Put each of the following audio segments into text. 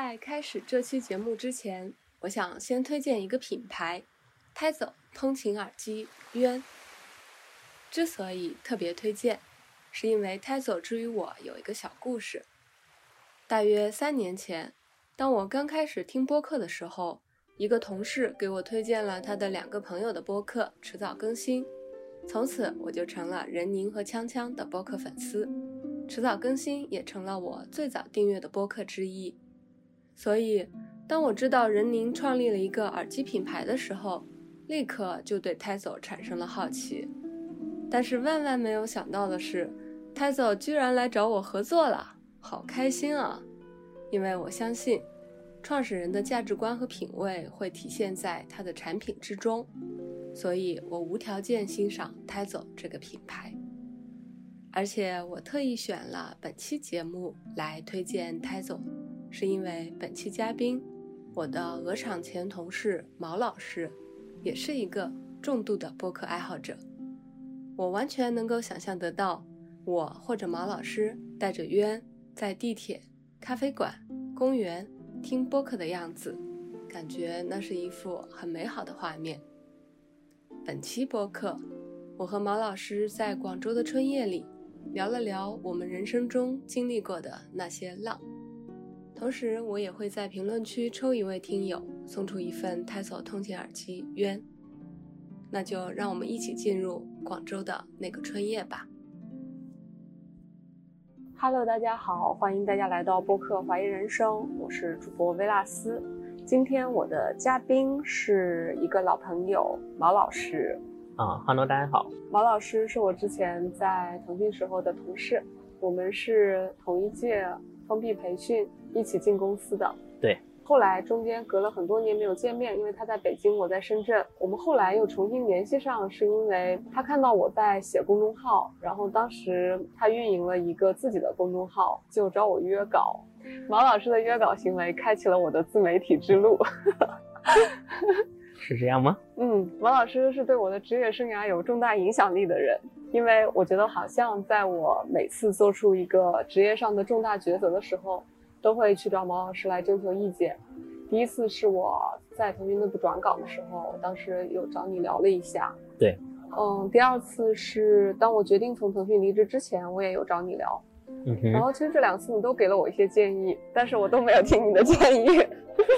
在开始这期节目之前，我想先推荐一个品牌——胎走通勤耳机渊。之所以特别推荐，是因为胎走之于我有一个小故事。大约三年前，当我刚开始听播客的时候，一个同事给我推荐了他的两个朋友的播客，迟早更新。从此，我就成了任宁和锵锵的播客粉丝。迟早更新也成了我最早订阅的播客之一，所以当我知道任宁创立了一个耳机品牌的时候，立刻就对 Tazo 产生了好奇。但是万万没有想到的是，Tazo 居然来找我合作了，好开心啊！因为我相信，创始人的价值观和品味会体现在他的产品之中，所以我无条件欣赏 Tazo 这个品牌。而且我特意选了本期节目来推荐 Tazo，是因为本期嘉宾，我的鹅厂前同事毛老师，也是一个重度的播客爱好者。我完全能够想象得到，我或者毛老师带着渊在地铁、咖啡馆、公园听播客的样子，感觉那是一幅很美好的画面。本期播客，我和毛老师在广州的春夜里。聊了聊我们人生中经历过的那些浪，同时我也会在评论区抽一位听友送出一份 Tesla 通勤耳机冤。那就让我们一起进入广州的那个春夜吧。Hello，大家好，欢迎大家来到播客怀疑人生，我是主播薇拉斯。今天我的嘉宾是一个老朋友毛老师。啊哈喽，大家好。毛老师是我之前在腾讯时候的同事，我们是同一届封闭培训一起进公司的。对。后来中间隔了很多年没有见面，因为他在北京，我在深圳。我们后来又重新联系上，是因为他看到我在写公众号，然后当时他运营了一个自己的公众号，就找我约稿。毛老师的约稿行为开启了我的自媒体之路。是这样吗？嗯，毛老师是对我的职业生涯有重大影响力的人，因为我觉得好像在我每次做出一个职业上的重大抉择的时候，都会去找毛老师来征求意见。第一次是我在腾讯内部转岗的时候，当时有找你聊了一下。对，嗯，第二次是当我决定从腾讯离职之前，我也有找你聊。嗯哼。然后其实这两次你都给了我一些建议，但是我都没有听你的建议。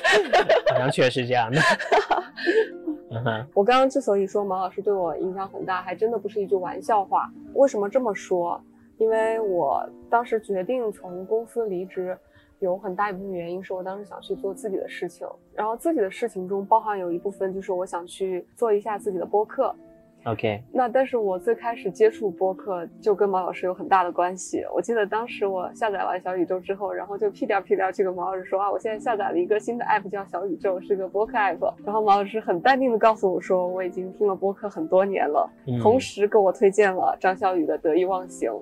好像确实是这样的。我刚刚之所以说毛老师对我影响很大，还真的不是一句玩笑话。为什么这么说？因为我当时决定从公司离职，有很大一部分原因是我当时想去做自己的事情，然后自己的事情中包含有一部分就是我想去做一下自己的播客。OK，那但是我最开始接触播客就跟毛老师有很大的关系。我记得当时我下载完小宇宙之后，然后就屁颠屁颠去跟毛老师说啊，我现在下载了一个新的 app 叫小宇宙，是个播客 app。然后毛老师很淡定的告诉我说，我已经听了播客很多年了，同时给我推荐了张小雨的得意忘形。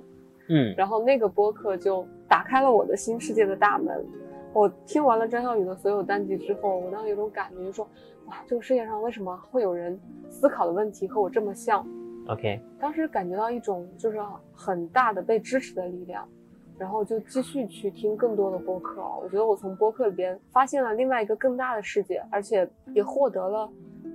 嗯，然后那个播客就打开了我的新世界的大门。我听完了张小雨的所有单集之后，我当时有种感觉，就说。哇，这个世界上为什么会有人思考的问题和我这么像？OK，当时感觉到一种就是很大的被支持的力量，然后就继续去听更多的播客。我觉得我从播客里边发现了另外一个更大的世界，而且也获得了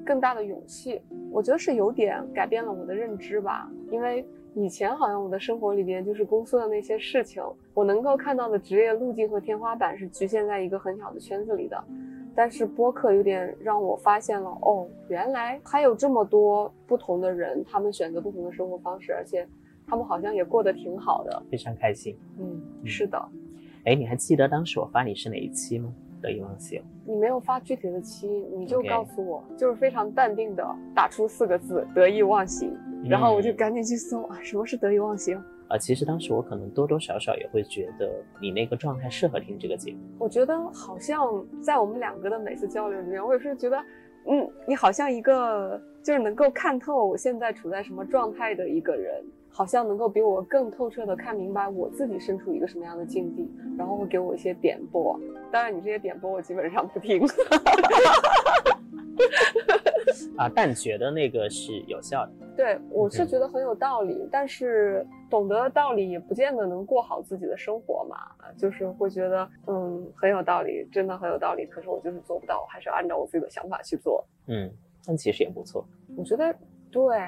更大的勇气。我觉得是有点改变了我的认知吧，因为以前好像我的生活里边就是公司的那些事情，我能够看到的职业路径和天花板是局限在一个很小的圈子里的。但是播客有点让我发现了哦，原来还有这么多不同的人，他们选择不同的生活方式，而且他们好像也过得挺好的，非常开心。嗯，是的。哎，你还记得当时我发你是哪一期吗？得意忘形。你没有发具体的期，你就告诉我，就是非常淡定的打出四个字“得意忘形”，然后我就赶紧去搜啊，什么是得意忘形？啊，其实当时我可能多多少少也会觉得你那个状态适合听这个节目。我觉得好像在我们两个的每次交流里面，我也是觉得，嗯，你好像一个就是能够看透我现在处在什么状态的一个人，好像能够比我更透彻的看明白我自己身处一个什么样的境地，然后会给我一些点拨。当然，你这些点拨我基本上不听。啊，但觉得那个是有效的。对，我是嗯觉得很有道理，但是懂得道理也不见得能过好自己的生活嘛，就是会觉得嗯很有道理，真的很有道理，可是我就是做不到，我还是要按照我自己的想法去做。嗯，但其实也不错。我觉得对，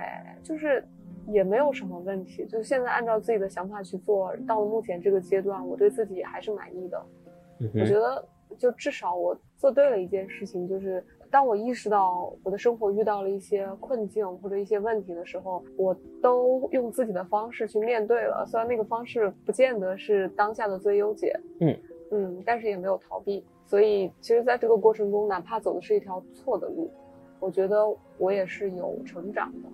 就是也没有什么问题，就是现在按照自己的想法去做，到了目前这个阶段，我对自己还是满意的。嗯我觉，得就至少我做对了一件事情，就是当我意识到我的生活遇到了一些困境或者一些问题的时候，我都用自己的方式去面对了。虽然那个方式不见得是当下的最优解，嗯嗯，但是也没有逃避。所以其实在这个过程中，哪怕走的是一条错的路，我觉得我也是有成长的，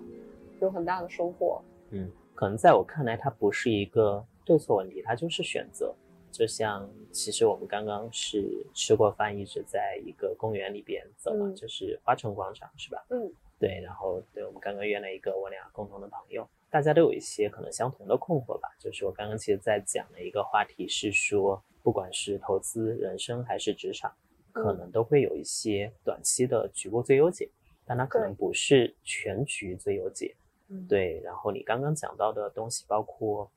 有很大的收获。嗯，可能在我看来，它不是一个对错问题，它就是选择。就像其实我们刚刚是吃过饭，一直在一个公园里边走嘛，嗯就是花城广场，是吧？嗯，对。然后对我们刚刚约了一个我俩共同的朋友，大家都有一些可能相同的困惑吧。就是我刚刚其实在讲的一个话题是说，不管是投资、人生还是职场，可嗯能都会有一些短期的局部最优解，但它可能不是全局最优解。嗯，对，然后你刚刚讲到的东西，包括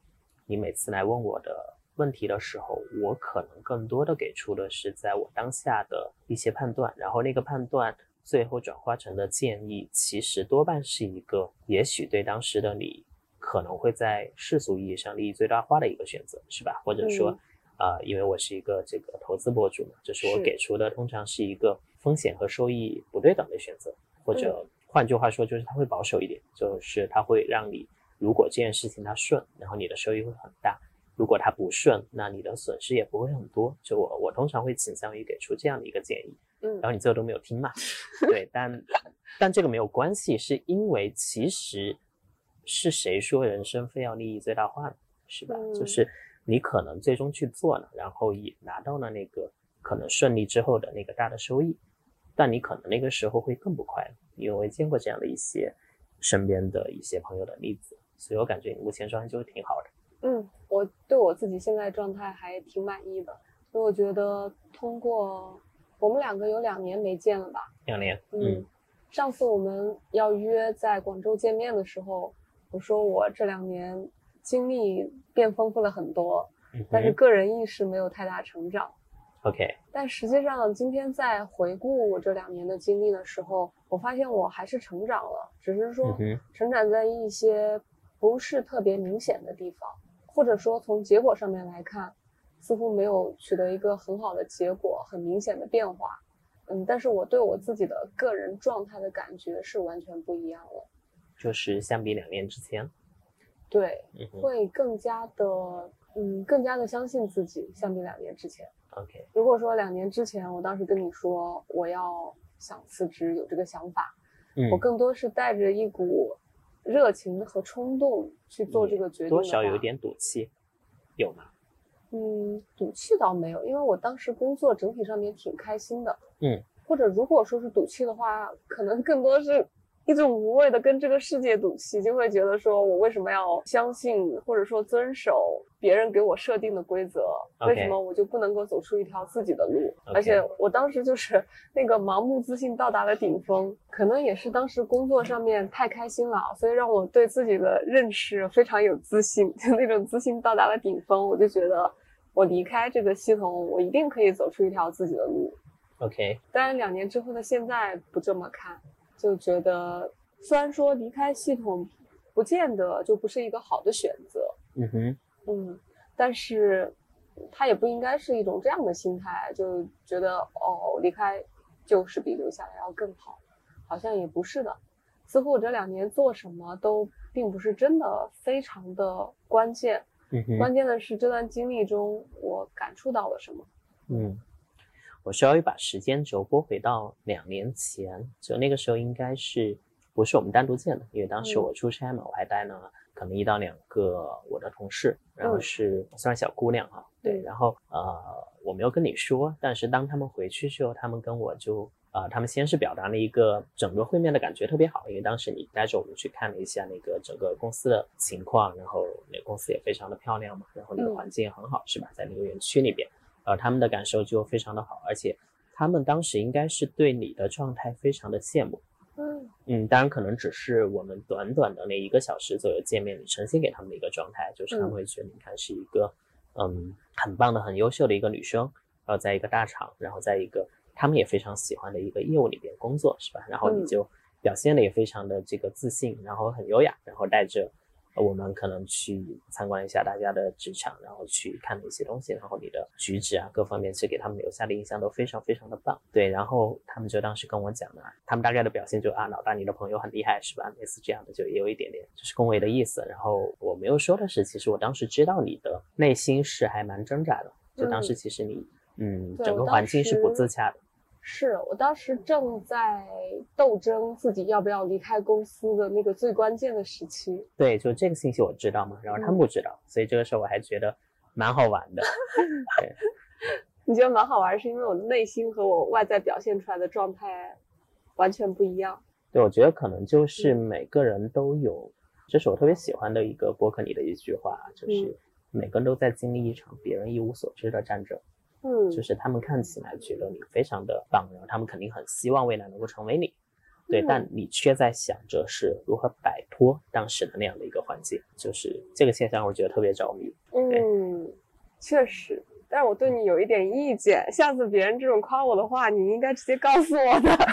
你每次来问我的问题的时候，我可能更多的给出的是在我当下的一些判断，然后那个判断最后转化成的建议，其实多半是一个也许对当时的你可能会在世俗意义上利益最大化的一个选择，是吧？或者说，嗯啊、因为我是一个这个投资博主嘛，就是我给出的通常是一个风险和收益不对等的选择，或者换句话说，就是它会保守一点，就是它会让你，如果这件事情它顺，然后你的收益会很大；如果它不顺，那你的损失也不会很多。就我我通常会倾向于给出这样的一个建议，嗯然后你最后都没有听嘛，对，但 但这个没有关系，是因为其实是谁说人生非要利益最大化呢？是吧？就嗯是你可能最终去做了，然后也拿到了那个可能顺利之后的那个大的收益，但你可能那个时候会更不快乐，因为我也见过这样的一些身边的一些朋友的例子，所以我感觉你目前状态就是挺好的。嗯，我对我自己现在状态还挺满意的，所以我觉得通过我们两个有两年没见了吧？两年，嗯，上次我们要约在广州见面的时候，我说我这两年经历变丰富了很多，嗯但是个人意识没有太大成长。OK，但实际上，今天在回顾我这两年的经历的时候，我发现我还是成长了，只是说成长在一些不是特别明显的地方，或者说从结果上面来看，似乎没有取得一个很好的结果，很明显的变化。嗯，但是我对我自己的个人状态的感觉是完全不一样了。就是相比两年之前，对，嗯会更加的，嗯，更加的相信自己，相比两年之前。，OK，如果说两年之前，我当时跟你说我要想辞职，有这个想法，嗯我，更多是带着一股热情和冲动去做这个决定多少有点赌气，有吗？嗯，赌气倒没有，因为我当时工作整体上面挺开心的。嗯，或者如果说是赌气的话，可能更多是一种无谓的跟这个世界赌气，就会觉得说我为什么要相信或者说遵守别人给我设定的规则为什么我就不能够走出一条自己的路？而且我当时就是 那个盲目自信到达了顶峰，可能也是当时工作上面太开心了，所以让我对自己的认识非常有自信，就那种自信到达了顶峰，我就觉得我离开这个系统，我一定可以走出一条自己的路。OK，当然，两年之后的现在不这么看，就觉得虽然说离开系统，不见得就不是一个好的选择，嗯哼，嗯，但是它也不应该是一种这样的心态，就觉得哦，离开就是比留下来要更好，好像也不是的。似乎我这两年做什么都并不是真的非常的关键，嗯，关键的是这段经历中我感触到了什么。嗯，我稍微把时间轴拨回到两年前，就那个时候应该是不是我们单独见的？因为当时嗯我出差嘛，我还带了可能一到两个我的同事，然后嗯是算是小姑娘哈，对，嗯然后呃我没有跟你说，但是当他们回去之后，他们跟我就。啊、他们先是表达了一个整个会面的感觉特别好，因为当时你带着我们去看了一下那个整个公司的情况，然后那个公司也非常的漂亮嘛，然后那个嗯环境也很好，是吧？在那个园区里边，呃，他们的感受就非常的好，而且他们当时应该是对你的状态非常的羡慕，嗯嗯，当然可能只是我们短短的那一个小时左右见面，你呈现给他们的一个状态，就是他们嗯会觉得你看是一个嗯很棒的、很优秀的一个女生，然后在一个大厂，然后在一个他们也非常喜欢的一个业务里边工作，是吧？然后你嗯就表现的也非常的这个自信，然后很优雅，然后带着呃我们可能去参观一下大家的职场，然后去看哪些东西，然后你的举止啊各方面是给他们留下的印象都非常非常的棒。对，然后他们就当时跟我讲呢，他们大概的表现就啊，老大你的朋友很厉害是吧？类似这样的，就也有一点点就是恭维的意思。然后我没有说的是，其实我当时知道你的内心是还蛮挣扎的，就当时其实你嗯整个环境是不自洽的。是我当时正在斗争自己要不要离开公司的那个最关键的时期。对，就这个信息我知道嘛，然后他们嗯不知道，所以这个时候我还觉得蛮好玩的。对，你觉得蛮好玩，是因为我的内心和我外在表现出来的状态完全不一样。对，我觉得可能就是嗯每个人都有，这是我特别喜欢的一个博客里的一句话，就是嗯每个人都在经历一场别人一无所知的战争。嗯，就是他们看起来觉得你非常的棒，然后他们肯定很希望未来能够成为你，对，嗯但你却在想着是如何摆脱当时的那样的一个环境，就是这个现象，我觉得特别着迷。嗯，确实。但是我对你有一点意见，下次别人这种夸我的话，你应该直接告诉我的。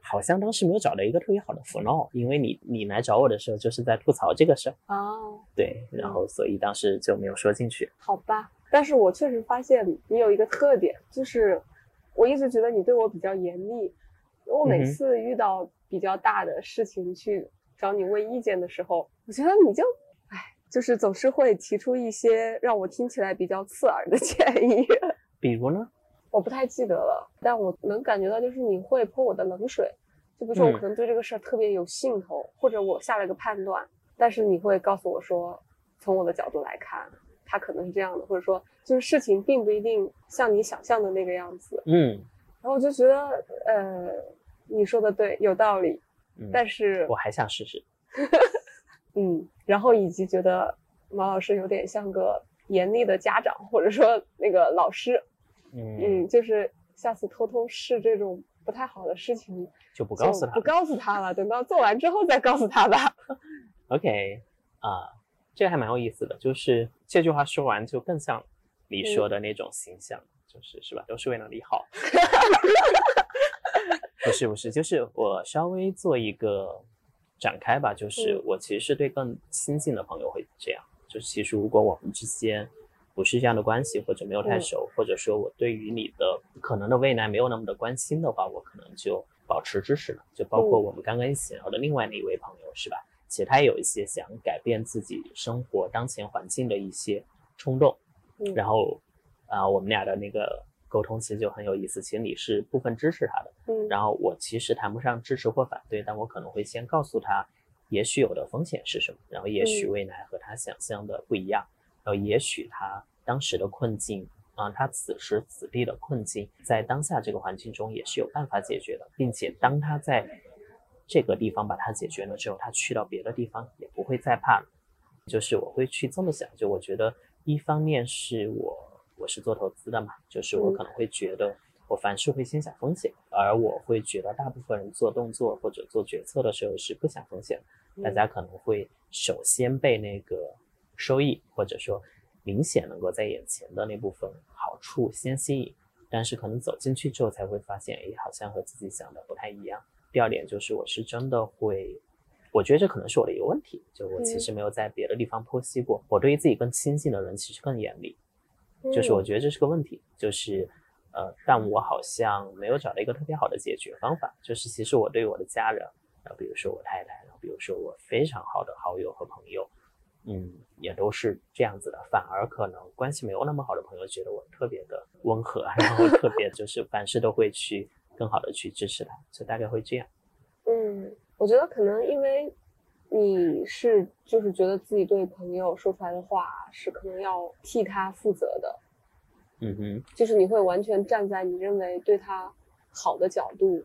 好像当时没有找到一个特别好的 flow，，因为你你来找我的时候就是在吐槽这个事儿，哦，对，然后所以当时就没有说进去。好吧。但是我确实发现你有一个特点，就是我一直觉得你对我比较严厉。我每次遇到比较大的事情去找你问意见的时候，我觉得你就，哎，就是总是会提出一些让我听起来比较刺耳的建议。比如呢？我不太记得了，但我能感觉到，就是你会泼我的冷水。就比如说，我嗯可能对这个事儿特别有兴头，或者我下了个判断，但是你会告诉我说，从我的角度来看，它可能是这样的，或者说，就是事情并不一定像你想象的那个样子。嗯然后我就觉得，呃，你说的对，有道理，嗯，但是我，还想试试。嗯，然后以及觉得毛老师有点像个严厉的家长，或者说那个老师，嗯，嗯，就是下次偷偷试这种不太好的事情，就不不告诉他不。告诉他了，等到做完之后再告诉他吧。OK，啊、这个还蛮有意思的，就是这句话说完就更像你嗯说的那种形象，就是是吧？都是为了你好。不是不是，就是我稍微做一个展开吧，就是嗯我其实是对更亲近的朋友会这样，就是其实如果我们之间不是这样的关系，或者没有太嗯熟，或者说我对于你的可能的未来没有那么的关心的话，我可能就保持支持了。就包括嗯我们刚刚一起聊的另外那一位朋友，是吧？其实他也有一些想改变自己生活当前环境的一些冲动，嗯然后啊、我们俩的那个沟通其实就很有意思。其实你是部分支持他的，嗯，然后我其实谈不上支持或反对，但我可能会先告诉他，也许有的风险是什么，然后也许嗯未来和他想象的不一样，然后也许他当时的困境啊、他此时此地的困境，在当下这个环境中也是有办法解决的，并且当他在这个地方把它解决了之后，他去到别的地方也不会再怕了。就是我会去这么想，就我觉得一方面是我我是做投资的嘛，就是我嗯可能会觉得我凡事会先想风险，而我会觉得大部分人做动作或者做决策的时候是不想风险，大嗯家可能会首先被那个收益或者说明显能够在眼前的那部分好处先吸引，但是可能走进去之后才会发现，哎，好像和自己想的不太一样。第二点就是我是真的会。我觉得这可能是我的一个问题，就我其嗯实没有在别的地方剖析过。我对于自己更亲近的人其实更严厉，就是我嗯觉得这是个问题，就是呃，但我好像没有找到一个特别好的解决方法。就是其实我对我的家人，然后比如说我太太，然后比如说我非常好的好友和朋友，嗯，也都是这样子的。反而可能关系没有那么好的朋友觉得我特别的温和，然后特别就是 凡事都会去更好的去支持他，就大概会这样。嗯，我觉得可能因为你是就是觉得自己对朋友说出来的话是可能要替他负责的，嗯哼，就是你会完全站在你认为对他好的角度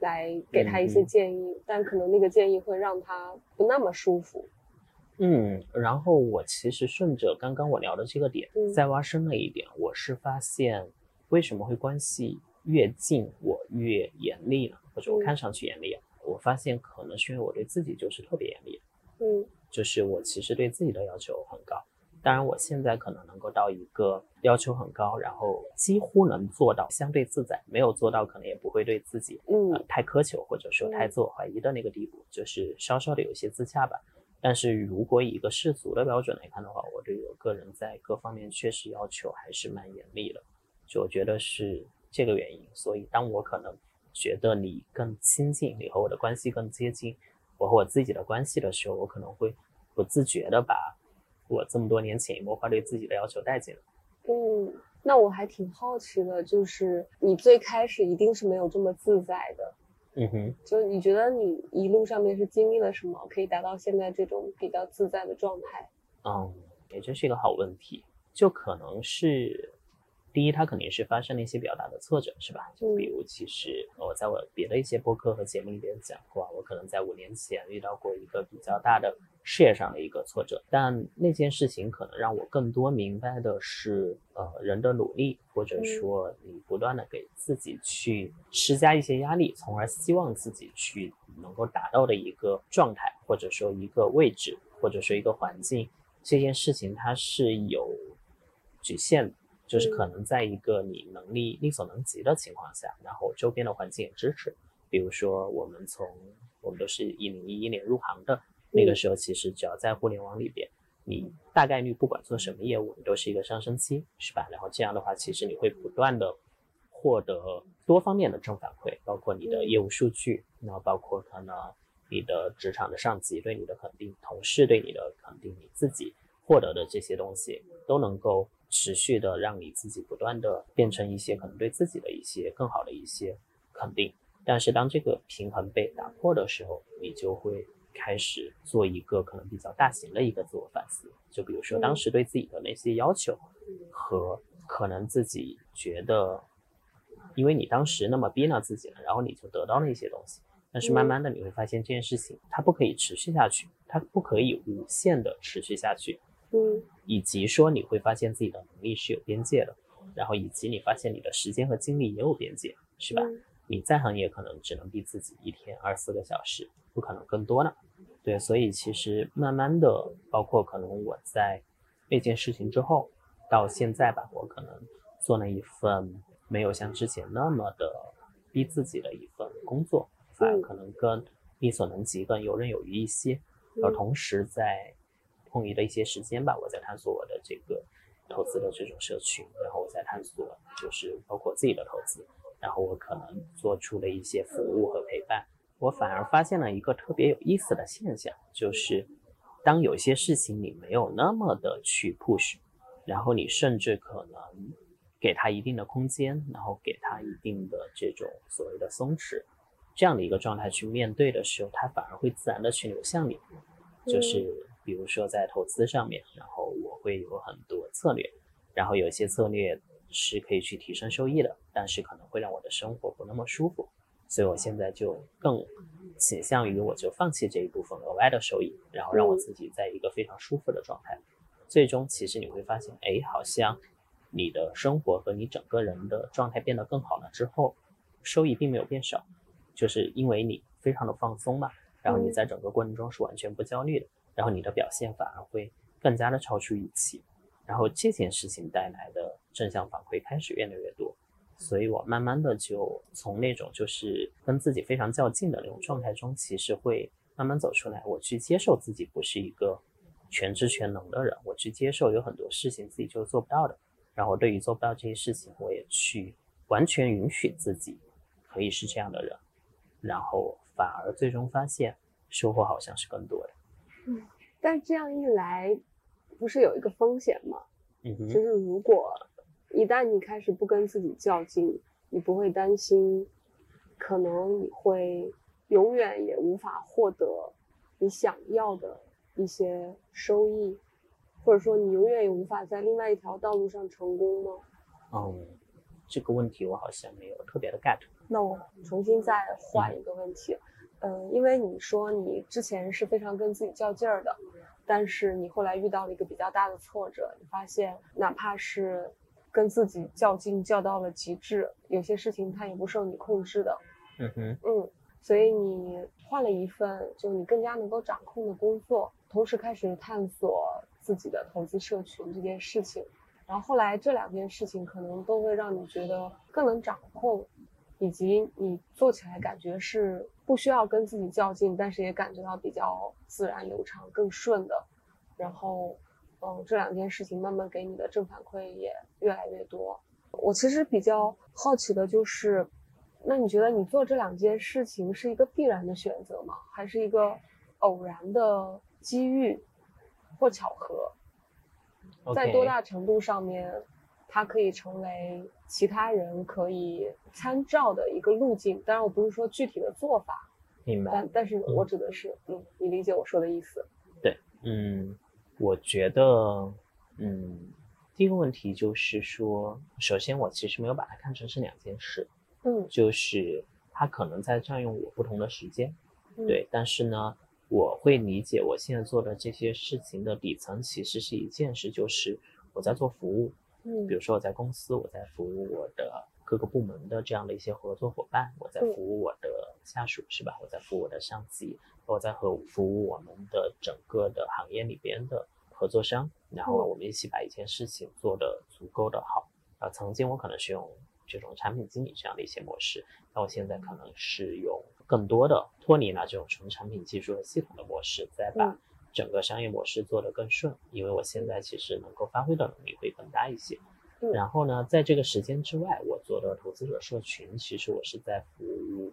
来给他一些建议，但可能那个建议会让他不那么舒服。嗯，然后我其实顺着刚刚我聊的这个点，嗯再挖深了一点，我是发现为什么会关系越近我越严厉了？或者我看上去严厉啊？我发现可能是因为我对自己就是特别严厉，嗯，就是我其实对自己的要求很高。当然，我现在可能能够到一个要求很高，然后几乎能做到相对自在，没有做到可能也不会对自己嗯太苛求或者说太自我怀疑的那个地步，就是稍稍的有些自洽吧。但是如果以一个世俗的标准来看的话，我对我个人在各方面确实要求还是蛮严厉的，就我觉得是这个原因。所以当我可能觉得你更亲近，你和我的关系更接近，我和我自己的关系的时候，我可能会不自觉的把。我这么多年潜移默化对自己的要求带进来。嗯，那我还挺好奇的，就是你最开始一定是没有这么自在的。嗯哼，就你觉得你一路上面是经历了什么，可以达到现在这种比较自在的状态？嗯，也真是一个好问题，就可能是。第一，它肯定是发生了一些比较大的挫折，是吧？就比如，其实我在我别的一些播客和节目里边讲过，我可能在五年前遇到过一个比较大的事业上的一个挫折，但那件事情可能让我更多明白的是，呃，人的努力，或者说你不断的给自己去施加一些压力，从而希望自己去能够达到的一个状态，或者说一个位置，或者说一个环境，这件事情它是有局限的。就是可能在一个你能力力所能及的情况下，然后周边的环境也支持。比如说，我们从我们都是一零一一年入行的，那个时候其实只要在互联网里边，你大概率不管做什么业务，你都是一个上升期，是吧？然后这样的话，其实你会不断的获得多方面的正反馈，包括你的业务数据，然后包括可能你的职场的上级对你的肯定，同事对你的肯定，你自己获得的这些东西都能够。持续的让你自己不断的变成一些可能对自己的一些更好的一些肯定，但是当这个平衡被打破的时候，你就会开始做一个可能比较大型的一个自我反思。就比如说当时对自己的那些要求，和可能自己觉得，因为你当时那么逼了自己了，然后你就得到了一些东西，但是慢慢的你会发现这件事情它不可以持续下去，它不可以无限的持续下去。嗯，以及说你会发现自己的能力是有边界的，然后以及你发现你的时间和精力也有边界，是吧？你在行业可能只能逼自己一天二十四个小时，不可能更多呢。对，所以其实慢慢的，包括可能我在那件事情之后到现在吧，我可能做了一份没有像之前那么的逼自己的一份工作，反而可能更力所能及、更游刃有余一些，而同时在。空余的一些时间吧，我在探索我的这个投资的这种社群，然后我在探索就是包括自己的投资，然后我可能做出了一些服务和陪伴。我反而发现了一个特别有意思的现象，就是当有些事情你没有那么的去 push，然后你甚至可能给他一定的空间，然后给他一定的这种所谓的松弛，这样的一个状态去面对的时候，他反而会自然的去流向你，就是。比如说在投资上面，然后我会有很多策略，然后有些策略是可以去提升收益的，但是可能会让我的生活不那么舒服，所以我现在就更倾向于我就放弃这一部分额外的收益，然后让我自己在一个非常舒服的状态。最终其实你会发现，哎，好像你的生活和你整个人的状态变得更好了之后，收益并没有变少，就是因为你非常的放松嘛，然后你在整个过程中是完全不焦虑的。然后你的表现反而会更加的超出预期，然后这件事情带来的正向反馈开始越来越多，所以我慢慢的就从那种就是跟自己非常较劲的那种状态中，其实会慢慢走出来。我去接受自己不是一个全知全能的人，我去接受有很多事情自己就是做不到的。然后对于做不到这些事情，我也去完全允许自己可以是这样的人，然后反而最终发现收获好像是更多的。嗯，但这样一来，不是有一个风险吗？嗯，就是如果一旦你开始不跟自己较劲，你不会担心，可能你会永远也无法获得你想要的一些收益，或者说你永远也无法在另外一条道路上成功吗？嗯，这个问题我好像没有特别的 get。那我重新再换一个问题。嗯，因为你说你之前是非常跟自己较劲儿的，但是你后来遇到了一个比较大的挫折，你发现哪怕是跟自己较劲，较到了极致，有些事情它也不受你控制的。嗯哼，嗯，所以你换了一份就你更加能够掌控的工作，同时开始探索自己的投资社群这件事情，然后后来这两件事情可能都会让你觉得更能掌控，以及你做起来感觉是不需要跟自己较劲，但是也感觉到比较自然流畅、更顺的。然后，嗯，这两件事情慢慢给你的正反馈也越来越多。我其实比较好奇的就是。那你觉得你做这两件事情是一个必然的选择吗？还是一个偶然的机遇或巧合？在多大程度上面，它可以成为其他人可以参照的一个路径？当然，我不是说具体的做法，明白。但但是我指的是，嗯，你理解我说的意思？对，嗯，我觉得，嗯，第一个问题就是说，首先我其实没有把它看成是两件事。嗯，就是它可能在占用我不同的时间，对，但是呢，我会理解我现在做的这些事情的底层其实是一件事，就是我在做服务，嗯，比如说我在公司，我在服务我的各个部门的这样的一些合作伙伴，我在服务我的下属，是吧？我在服务我的上级，我在和服务我们的整个的行业里边的合作商，然后我们一起把一件事情做得足够的好。啊，曾经我可能是用。这种产品经理这样的一些模式，那我现在可能是用更多的脱离了这种纯产品技术和系统的模式，再把整个商业模式做得更顺。因为我现在其实能够发挥的能力会更大一些。然后呢，在这个时间之外，我做的投资者社群，其实我是在服务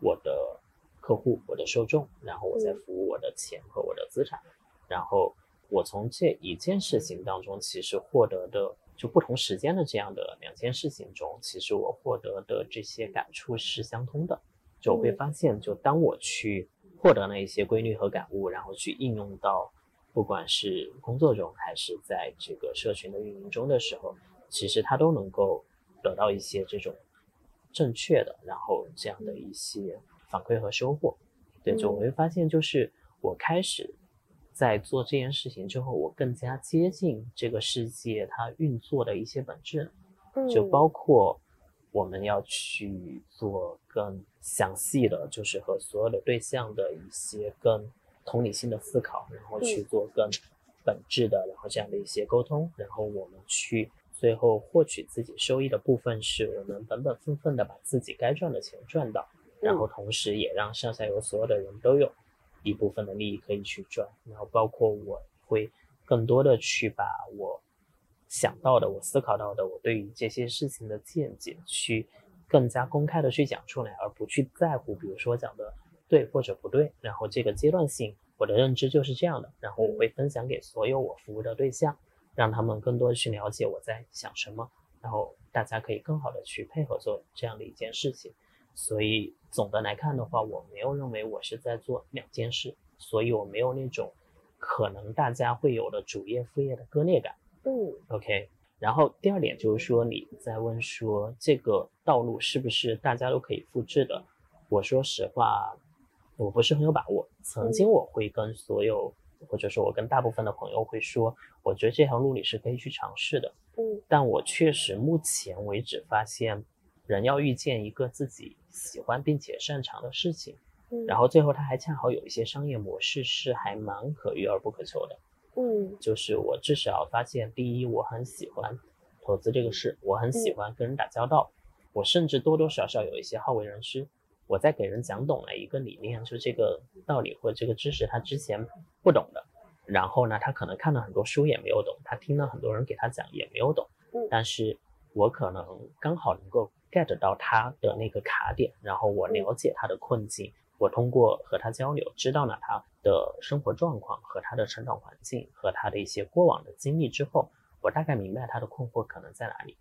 我的客户、我的受众，然后我在服务我的钱和我的资产。然后我从这一件事情当中，其实获得的。就不同时间的这样的两件事情中，其实我获得的这些感触是相通的。就我会发现，就当我去获得了一些规律和感悟，然后去应用到不管是工作中还是在这个社群的运营中的时候，其实它都能够得到一些这种正确的，然后这样的一些反馈和收获。对，就我会发现，就是我开始。在做这件事情之后，我更加接近这个世界它运作的一些本质，就包括我们要去做更详细的，就是和所有的对象的一些更同理心的思考，然后去做更本质的，然后这样的一些沟通，然后我们去最后获取自己收益的部分，是我们本本分分的把自己该赚的钱赚到，然后同时也让上下游所有的人都有。一部分的利益可以去赚，然后包括我会更多的去把我想到的、我思考到的、我对于这些事情的见解，去更加公开的去讲出来，而不去在乎，比如说讲的对或者不对。然后这个阶段性，我的认知就是这样的。然后我会分享给所有我服务的对象，让他们更多的去了解我在想什么，然后大家可以更好的去配合做这样的一件事情。所以总的来看的话，我没有认为我是在做两件事，所以我没有那种可能大家会有的主业副业的割裂感。嗯，OK。然后第二点就是说你在问说这个道路是不是大家都可以复制的？我说实话，我不是很有把握。曾经我会跟所有，或者说我跟大部分的朋友会说，我觉得这条路你是可以去尝试的。嗯，但我确实目前为止发现。人要遇见一个自己喜欢并且擅长的事情，然后最后他还恰好有一些商业模式是还蛮可遇而不可求的。嗯，就是我至少发现，第一，我很喜欢投资这个事，我很喜欢跟人打交道，我甚至多多少少有一些好为人师。我在给人讲懂了一个理念，就这个道理或者这个知识他之前不懂的，然后呢，他可能看了很多书也没有懂，他听了很多人给他讲也没有懂，但是我可能刚好能够。get 到他的那个卡点，然后我了解他的困境，我通过和他交流，知道了他的生活状况和他的成长环境和他的一些过往的经历之后，我大概明白他的困惑可能在哪里，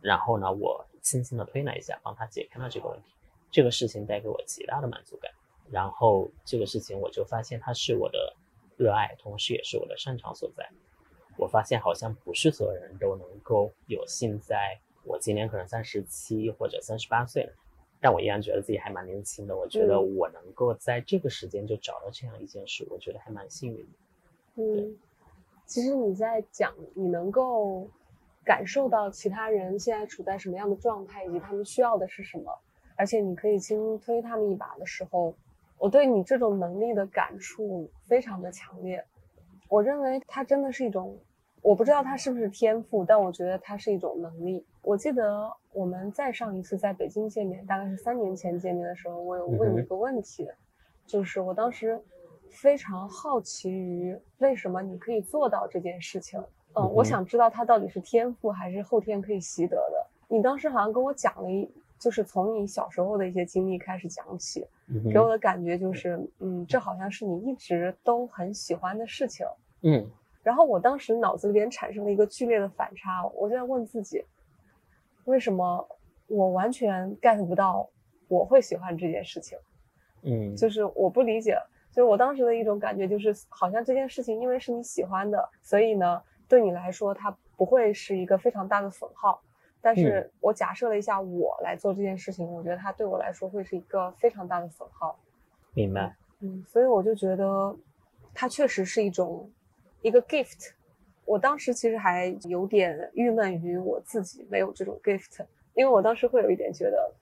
然后呢，我轻轻的推了一下，帮他解开了这个问题，这个事情带给我极大的满足感，然后这个事情我就发现它是我的热爱，同时也是我的擅长所在，我发现好像不是所有人都能够有幸在。我今年可能三十七或者三十八岁了，但我依然觉得自己还蛮年轻的。我觉得我能够在这个时间就找到这样一件事，我觉得还蛮幸运的。嗯，其实你在讲你能够感受到其他人现在处在什么样的状态，以及他们需要的是什么，而且你可以轻推他们一把的时候，我对你这种能力的感触非常的强烈。我认为它真的是一种，我不知道它是不是天赋，但我觉得它是一种能力。我记得我们再上一次在北京见面，大概是三年前见面的时候，我有问你一个问题，就是我当时非常好奇于为什么你可以做到这件事情。嗯，我想知道它到底是天赋还是后天可以习得的。你当时好像跟我讲了一，就是从你小时候的一些经历开始讲起，给我的感觉就是，嗯，这好像是你一直都很喜欢的事情。嗯，然后我当时脑子里边产生了一个剧烈的反差，我就在问自己。为什么我完全 get 不到我会喜欢这件事情？嗯，就是我不理解，就是我当时的一种感觉，就是好像这件事情因为是你喜欢的，所以呢，对你来说它不会是一个非常大的损耗。但是我假设了一下，我来做这件事情，我觉得它对我来说会是一个非常大的损耗。明白。嗯，所以我就觉得它确实是一种一个 gift。我当时其实还有点郁闷于我自己没有这种 gift，因为我当时会有一点觉得，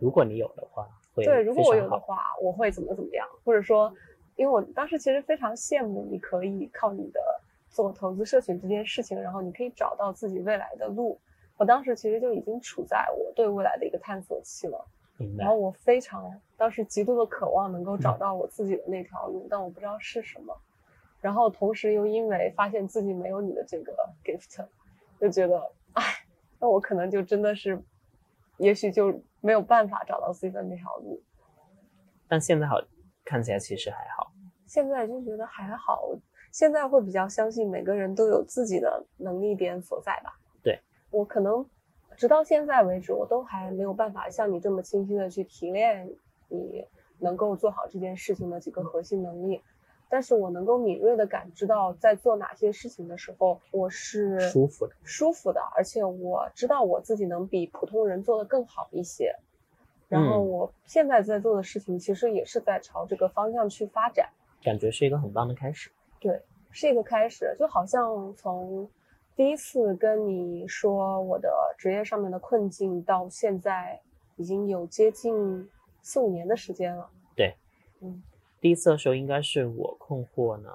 如果你有的话，会对，如果我有的话，我会怎么怎么样，或者说，因为我当时其实非常羡慕你可以靠你的做投资社群这件事情，然后你可以找到自己未来的路。我当时其实就已经处在我对未来的一个探索期了，然后我非常当时极度的渴望能够找到我自己的那条路，但我不知道是什么。然后同时又因为发现自己没有你的这个 gift，就觉得，哎，那我可能就真的是，也许就没有办法找到自己的那条路。但现在好，看起来其实还好。现在就觉得还好，现在会比较相信每个人都有自己的能力点所在吧。对我可能，直到现在为止，我都还没有办法像你这么清晰的去提炼你能够做好这件事情的几个核心能力。但是我能够敏锐的感知到，在做哪些事情的时候，我是舒服的，舒服的，而且我知道我自己能比普通人做的更好一些。然后我现在在做的事情，其实也是在朝这个方向去发展，感觉是一个很棒的开始。对，是一个开始，就好像从第一次跟你说我的职业上面的困境，到现在已经有接近四五年的时间了。对，嗯。第一次的时候应该是我困惑呢，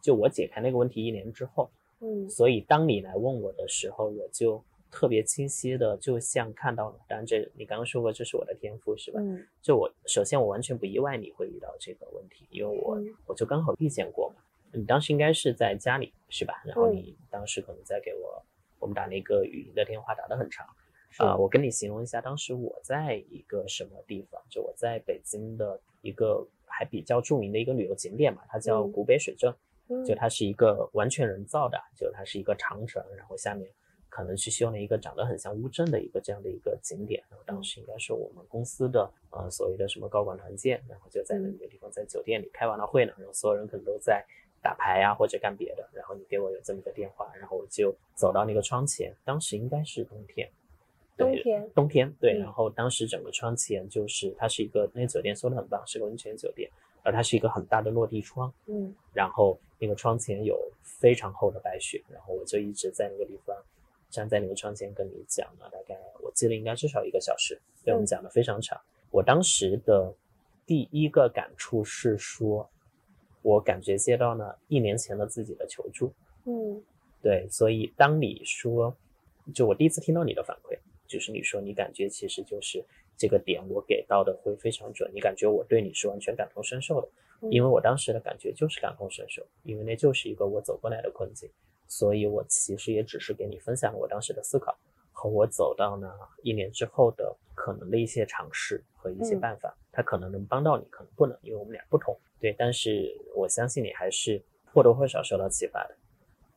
就我解开那个问题一年之后，嗯，所以当你来问我的时候，我就特别清晰的就像看到了，当然这你刚刚说过这是我的天赋是吧？嗯，就我首先我完全不意外你会遇到这个问题，因为我我就刚好遇见过嘛。你当时应该是在家里是吧？然后你当时可能在给我我们打那个语音的电话打得很长，啊，我跟你形容一下当时我在一个什么地方，就我在北京的一个。还比较著名的一个旅游景点嘛，它叫古北水镇，就它是一个完全人造的，就它是一个长城，然后下面可能去修了一个长得很像乌镇的一个这样的一个景点。然后当时应该是我们公司的呃所谓的什么高管团建，然后就在那个地方在酒店里开完了会呢，然后所有人可能都在打牌呀或者干别的，然后你给我有这么一个电话，然后我就走到那个窗前，当时应该是冬天。冬天，冬天，对。然后当时整个窗前就是它是一个那个酒店修的很棒，是个温泉酒店，而它是一个很大的落地窗，嗯。然后那个窗前有非常厚的白雪，然后我就一直在那个地方站在那个窗前跟你讲了大概我记得应该至少一个小时，对我们讲的非常长。我当时的第一个感触是说，我感觉接到了一年前的自己的求助，嗯，对。所以当你说，就我第一次听到你的反馈。就是你说你感觉其实就是这个点我给到的会非常准，你感觉我对你是完全感同身受的，因为我当时的感觉就是感同身受，因为那就是一个我走过来的困境，所以我其实也只是给你分享了我当时的思考和我走到那一年之后的可能的一些尝试和一些办法，它可能能帮到你，可能不能，因为我们俩不同，对，但是我相信你还是或多或少受到启发的，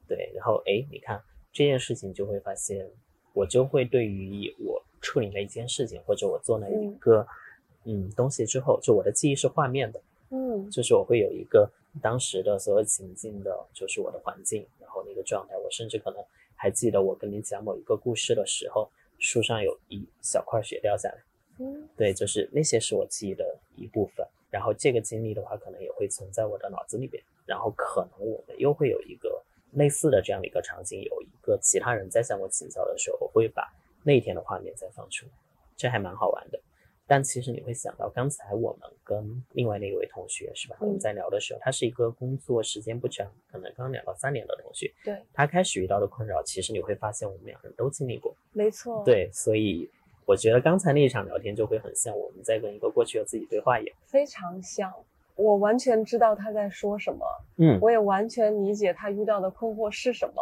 对，然后哎，你看这件事情就会发现。我就会对于我处理了一件事情，或者我做了一个嗯东西之后，就我的记忆是画面的，嗯，就是我会有一个当时的所有情境的，就是我的环境，然后那个状态，我甚至可能还记得我跟你讲某一个故事的时候，树上有一小块雪掉下来，嗯，对，就是那些是我记忆的一部分，然后这个经历的话，可能也会存在我的脑子里边，然后可能我们又会有一个类似的这样的一个场景，有一。个其他人在向我请教的时候，我会把那一天的画面再放出来，这还蛮好玩的。但其实你会想到，刚才我们跟另外那一位同学是吧？我们在聊的时候，他是一个工作时间不长，可能刚两到三年的同学。对，他开始遇到的困扰，其实你会发现我们两个人都经历过。没错。对，所以我觉得刚才那一场聊天就会很像我们在跟一个过去的自己对话一样。非常像，我完全知道他在说什么。嗯，我也完全理解他遇到的困惑是什么。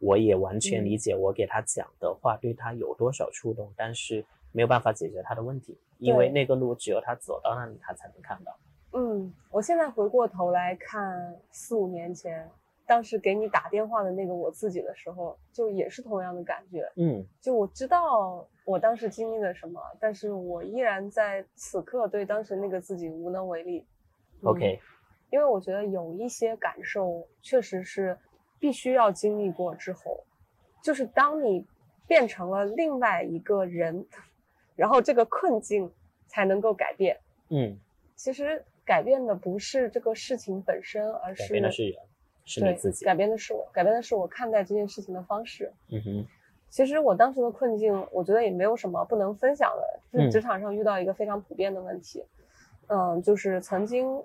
我也完全理解我给他讲的话对他有多少触动，但是没有办法解决他的问题。因为那个路只有他走到那里，他才能看到。嗯，我现在回过头来看四五年前，当时给你打电话的那个我自己的时候，就也是同样的感觉。嗯，就我知道我当时经历了什么，但是我依然在此刻对当时那个自己无能为力。OK，因为我觉得有一些感受确实是必须要经历过之后，就是当你变成了另外一个人。然后这个困境才能够改变。嗯，其实改变的不是这个事情本身，而是改变的是人，是你自己。改变的是我，改变的是我看待这件事情的方式。嗯哼。其实我当时的困境，我觉得也没有什么不能分享的。就是职场上遇到一个非常普遍的问题，嗯，就是曾经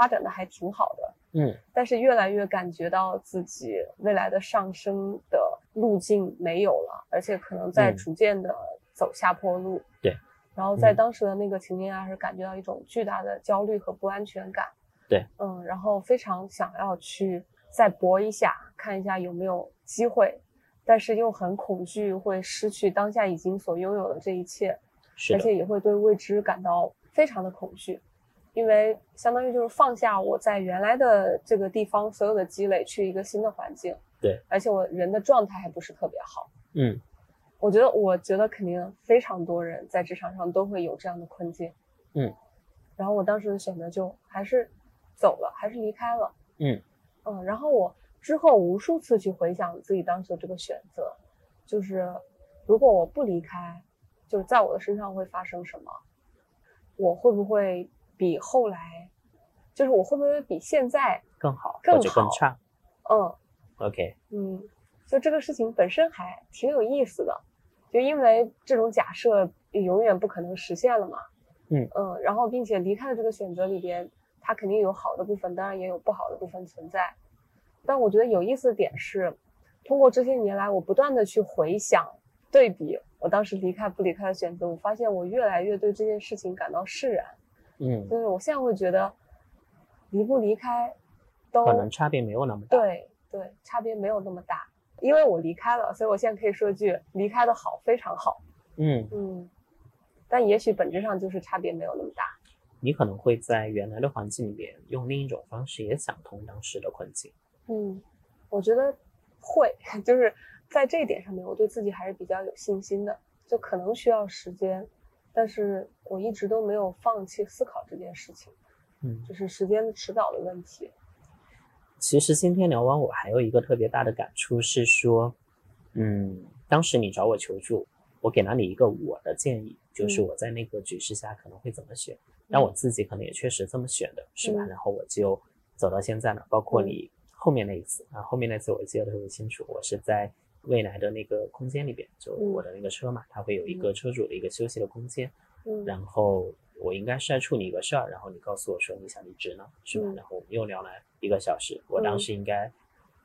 发展的还挺好的，嗯，但是越来越感觉到自己未来的上升的路径没有了，而且可能在逐渐的。走下坡路，对，然后在当时的那个情境下是感觉到一种巨大的焦虑和不安全感，对，嗯，然后非常想要去再搏一下，看一下有没有机会，但是又很恐惧会失去当下已经所拥有的这一切，是而且也会对未知感到非常的恐惧，因为相当于就是放下我在原来的这个地方所有的积累，去一个新的环境，对，而且我人的状态还不是特别好，嗯。我觉得，我觉得肯定非常多人在职场上都会有这样的困境，嗯，然后我当时的选择就还是走了，还是离开了，嗯。嗯，然后我之后无数次去回想自己当时的这个选择，就是如果我不离开，就是在我的身上会发生什么，我会不会比后来，就是我会不会比现在更好，更或者更差？嗯，OK，嗯，就这个事情本身还挺有意思的。就因为这种假设永远不可能实现了嘛，嗯嗯，然后并且离开的这个选择里边，它肯定有好的部分，当然也有不好的部分存在。但我觉得有意思的点是，通过这些年来我不断的去回想、对比我当时离开不离开的选择，我发现我越来越对这件事情感到释然。嗯，就是我现在会觉得，离不离开，都可能差别没有那么大。对对，差别没有那么大。因为我离开了，所以我现在可以说句离开的好，非常好。嗯嗯，但也许本质上就是差别没有那么大。你可能会在原来的环境里面用另一种方式也想通当时的困境。嗯，我觉得会，就是在这一点上面，我对自己还是比较有信心的。就可能需要时间，但是我一直都没有放弃思考这件事情。嗯，就是时间的迟早的问题。其实今天聊完，我还有一个特别大的感触是说，嗯，当时你找我求助，我给了你一个我的建议，就是我在那个局势下可能会怎么选，但我自己可能也确实这么选的，是吧？然后我就走到现在了。包括你后面那一次啊，后面那次我记得特别清楚，我是在未来的那个空间里边，就我的那个车嘛，它会有一个车主的一个休息的空间，嗯，然后。我应该是在处理一个事儿，然后你告诉我说你想离职呢，是吧？嗯、然后我们又聊了一个小时。我当时应该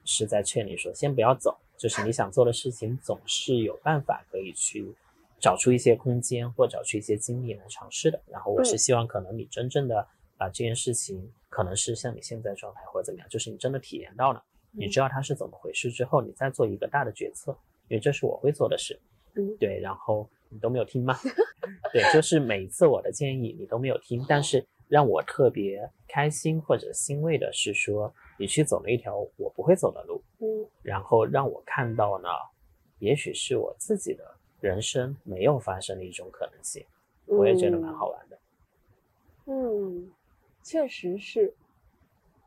是在劝你说，先不要走，就是你想做的事情总是有办法可以去找出一些空间或找出一些精力来尝试的。然后我是希望可能你真正的把这件事情，可能是像你现在状态或者怎么样，就是你真的体验到了，你知道它是怎么回事之后，你再做一个大的决策，因为这是我会做的事。嗯，对，然后。你都没有听吗？对，就是每一次我的建议你都没有听，但是让我特别开心或者欣慰的是说，你去走了一条我不会走的路，嗯，然后让我看到呢，也许是我自己的人生没有发生的一种可能性，我也觉得蛮好玩的。嗯，确实是。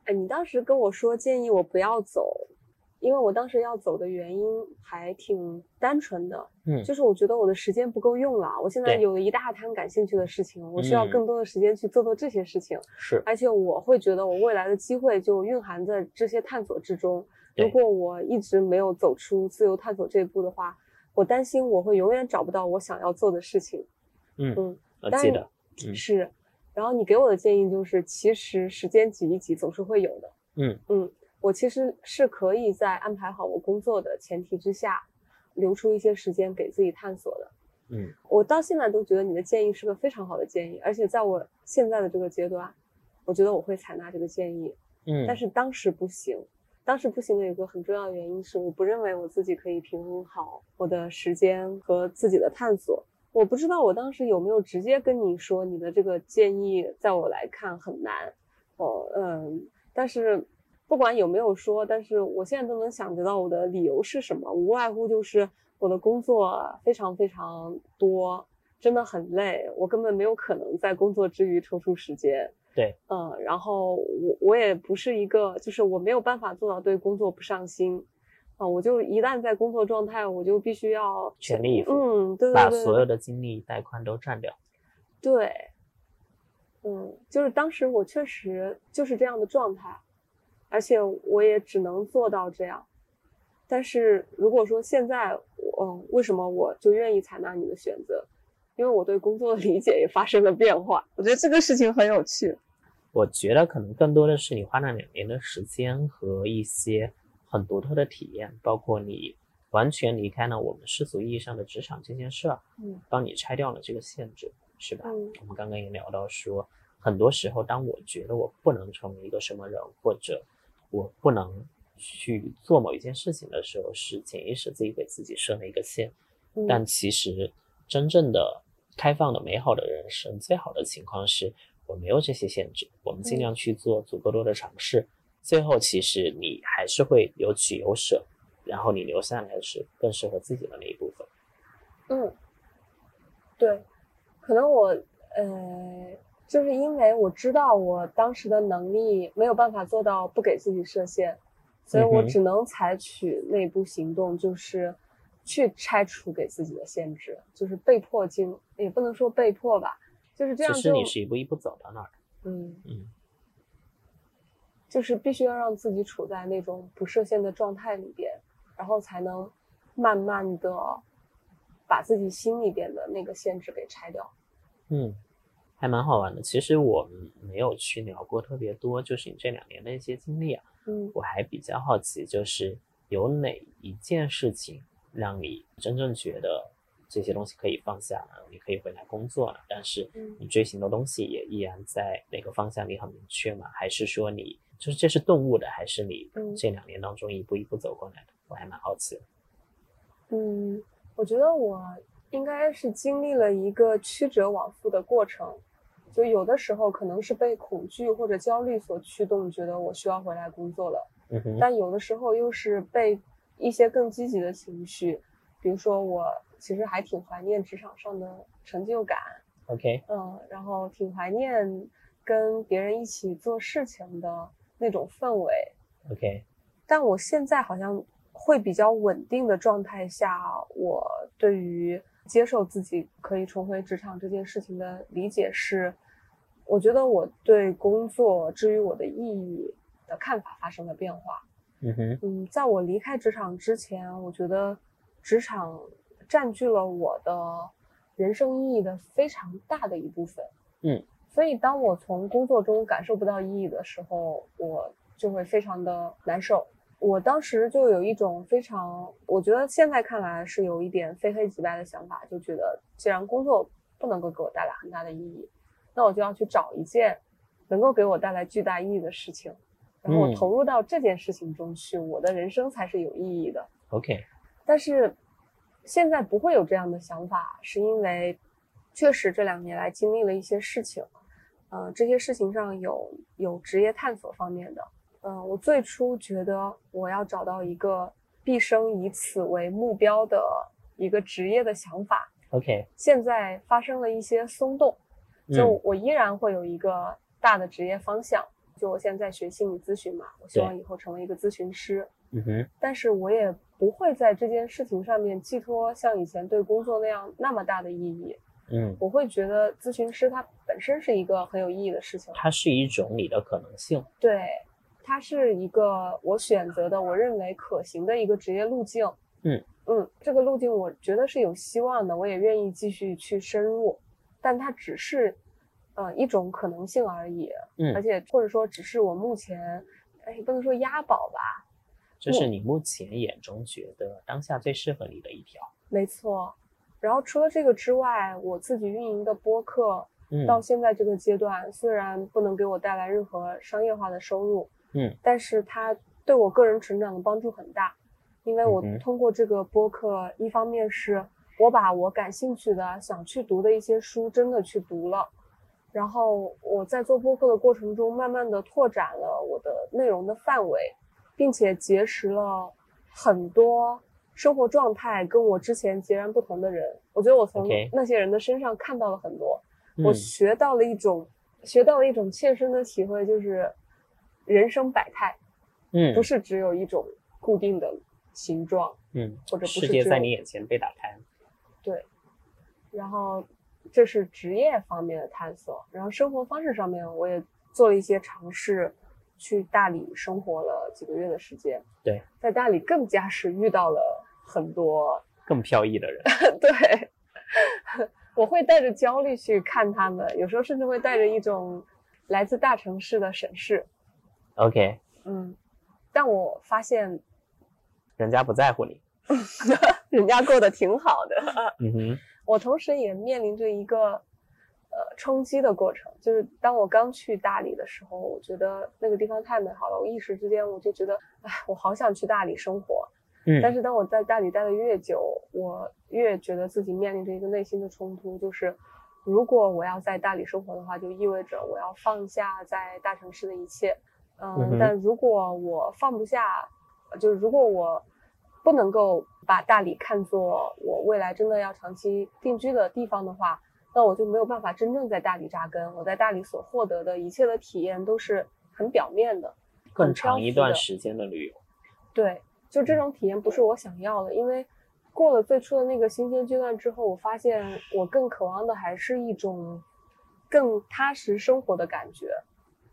哎，你当时跟我说建议我不要走。因为我当时要走的原因还挺单纯的，嗯，就是我觉得我的时间不够用了。我现在有一大摊感兴趣的事情，我需要更多的时间去做做这些事情。是，而且我会觉得我未来的机会就蕴含在这些探索之中。如果我一直没有走出自由探索这一步的话，我担心我会永远找不到我想要做的事情。嗯嗯，我记得，嗯是。然后你给我的建议就是，其实时间挤一挤总是会有的。嗯嗯，我其实是可以在安排好我工作的前提之下，留出一些时间给自己探索的。嗯，我到现在都觉得你的建议是个非常好的建议，而且在我现在的这个阶段，我觉得我会采纳这个建议。嗯，但是当时不行，当时不行的有个很重要的原因是，我不认为我自己可以平衡好我的时间和自己的探索。我不知道我当时有没有直接跟你说，你的这个建议在我来看很难。哦，嗯，但是不管有没有说，但是我现在都能想得到我的理由是什么，无外乎就是我的工作非常非常多，真的很累，我根本没有可能在工作之余抽出时间。对，嗯，然后我我也不是一个，就是我没有办法做到对工作不上心，啊，我就一旦在工作状态，我就必须要全力以赴，嗯，对对对，把所有的精力带宽都占掉。对，嗯，就是当时我确实就是这样的状态，而且我也只能做到这样。但是如果说现在，嗯，为什么我就愿意采纳你的选择？因为我对工作的理解也发生了变化，我觉得这个事情很有趣。我觉得可能更多的是你花了两年的时间和一些很独特的体验，包括你完全离开了我们世俗意义上的职场这件事儿，嗯，帮你拆掉了这个限制，是吧？嗯我们刚刚也聊到说，很多时候当我觉得我不能成为一个什么人，或者我不能去做某一件事情的时候，是潜意识自己给自己设了一个限。嗯但其实真正的开放的美好的人生，最好的情况是我没有这些限制，我们尽量去做足够多的尝试，最后其实你还是会有取有舍，然后你留下来的是更适合自己的那一部分。嗯，对，可能我呃，就是因为我知道我当时的能力没有办法做到不给自己设限，所以我只能采取那一步行动，就是去拆除给自己的限制，就是被迫进，也不能说被迫吧，就是这样就其实你是一步一步走到那儿的。嗯，嗯就是必须要让自己处在那种不设限的状态里边，然后才能慢慢的把自己心里边的那个限制给拆掉。嗯，还蛮好玩的。其实我们没有去聊过特别多，就是你这两年的一些经历啊。嗯我还比较好奇，就是有哪一件事情让你真正觉得这些东西可以放下了，你可以回来工作了，但是嗯你追寻的东西也依然在那个方向里很明确嘛？还是说你就是这是顿悟的，还是你嗯这两年当中一步一步走过来的？我还蛮好奇的。嗯，我觉得我应该是经历了一个曲折往复的过程，就有的时候可能是被恐惧或者焦虑所驱动，觉得我需要回来工作了。嗯哼，但有的时候又是被一些更积极的情绪，比如说我其实还挺怀念职场上的成就感，，OK，嗯，然后挺怀念跟别人一起做事情的那种氛围。OK，但我现在好像会比较稳定的状态下，我对于接受自己可以重回职场这件事情的理解是，我觉得我对工作至于我的意义的看法发生了变化。嗯哼，嗯，在我离开职场之前，我觉得职场占据了我的人生意义的非常大的一部分。嗯，所以当我从工作中感受不到意义的时候，我就会非常的难受。我当时就有一种非常，我觉得现在看来是有一点非黑即白的想法，就觉得既然工作不能够给我带来很大的意义，那我就要去找一件能够给我带来巨大意义的事情，然后我嗯投入到这件事情中去，我的人生才是有意义的。，OK，但是现在不会有这样的想法，是因为确实这两年来经历了一些事情，呃，这些事情上有有职业探索方面的。嗯、我最初觉得我要找到一个毕生以此为目标的一个职业的想法，OK，现在发生了一些松动，就嗯我依然会有一个大的职业方向。就我现在在学心理咨询嘛，我希望以后成为一个咨询师。嗯哼，但是我也不会在这件事情上面寄托像以前对工作那样那么大的意义。嗯，我会觉得咨询师他本身是一个很有意义的事情，它是一种你的可能性。对，它是一个我选择的，我认为可行的一个职业路径。嗯嗯，这个路径我觉得是有希望的，我也愿意继续去深入，但它只是呃一种可能性而已。嗯，而且或者说只是我目前，哎，不能说押宝吧，就是你目前眼中觉得当下最适合你的一条。没错。然后除了这个之外，我自己运营的播客。嗯，到现在这个阶段，虽然不能给我带来任何商业化的收入，嗯，但是它对我个人成长的帮助很大，因为我通过这个播客，一方面是我把我感兴趣的、想去读的一些书真的去读了，然后我在做播客的过程中，慢慢的拓展了我的内容的范围，并且结识了很多生活状态跟我之前截然不同的人。我觉得我从那些人的身上看到了很多。嗯我学到了一种，学到了一种切身的体会，就是人生百态，嗯不是只有一种固定的形状，嗯，或者不是世界在你眼前被打开。对。然后这是职业方面的探索，然后生活方式上面我也做了一些尝试，去大理生活了几个月的时间。对，在大理更加是遇到了很多更飘逸的人。对，我会带着焦虑去看他们，有时候甚至会带着一种来自大城市的审视。OK，嗯，但我发现人家不在乎你。人家过得挺好的。嗯哼，我同时也面临着一个呃冲击的过程，就是当我刚去大理的时候，我觉得那个地方太美好了，我一时之间我就觉得，哎，我好想去大理生活。嗯，但是当我在大理待的越久，我越觉得自己面临着一个内心的冲突，就是如果我要在大理生活的话，就意味着我要放下在大城市的一切。嗯，嗯但如果我放不下，就是如果我不能够把大理看作我未来真的要长期定居的地方的话，那我就没有办法真正在大理扎根。我在大理所获得的一切的体验都是很表面的，更很长一段时间的旅游。对，就这种体验不是我想要的，因为过了最初的那个新鲜阶段之后，我发现我更渴望的还是一种更踏实生活的感觉，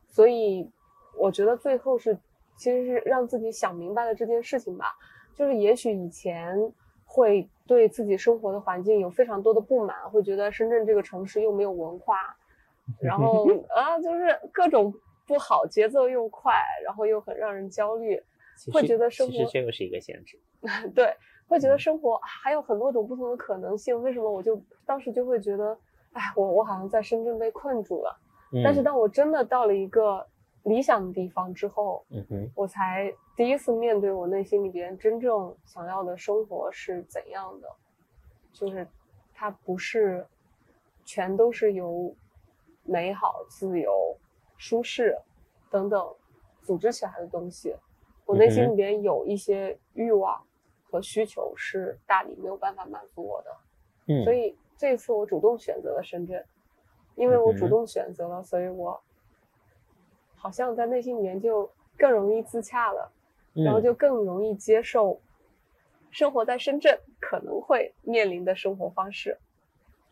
所以我觉得最后是其实是让自己想明白了这件事情吧，就是也许以前会对自己生活的环境有非常多的不满，会觉得深圳这个城市又没有文化，然后啊就是各种不好，节奏又快，然后又很让人焦虑。会觉得生活其实这又是一个限制。对，会觉得生活还有很多种不同的可能性。为什么我就当时就会觉得，哎，我我好像在深圳被困住了。但是嗯当我真的到了一个理想的地方之后，嗯哼，我才第一次面对我内心里边真正想要的生活是怎样的，就是它不是全都是由美好、自由、舒适等等组织起来的东西。我内心里边有一些欲望和需求是大理没有办法满足我的，嗯，所以这次我主动选择了深圳，因为我主动选择了，所以我好像在内心里面就更容易自洽了，然后嗯。就更容易接受生活在深圳可能会面临的生活方式。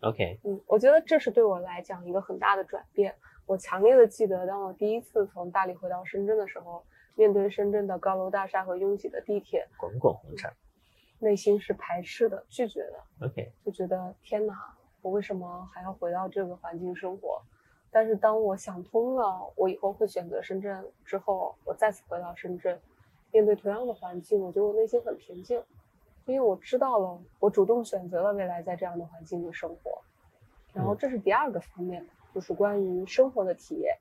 OK，嗯，我觉得这是对我来讲一个很大的转变。我强烈的记得，当我第一次从大理回到深圳的时候，面对深圳的高楼大厦和拥挤的地铁，滚滚红尘。内心是排斥的、拒绝的。OK，就觉得天哪，我为什么还要回到这个环境生活？但是当我想通了，我以后会选择深圳之后，我再次回到深圳，面对同样的环境，我觉得我内心很平静，因为我知道了，我主动选择了未来在这样的环境里生活。然后嗯这是第二个方面，就是关于生活的体验。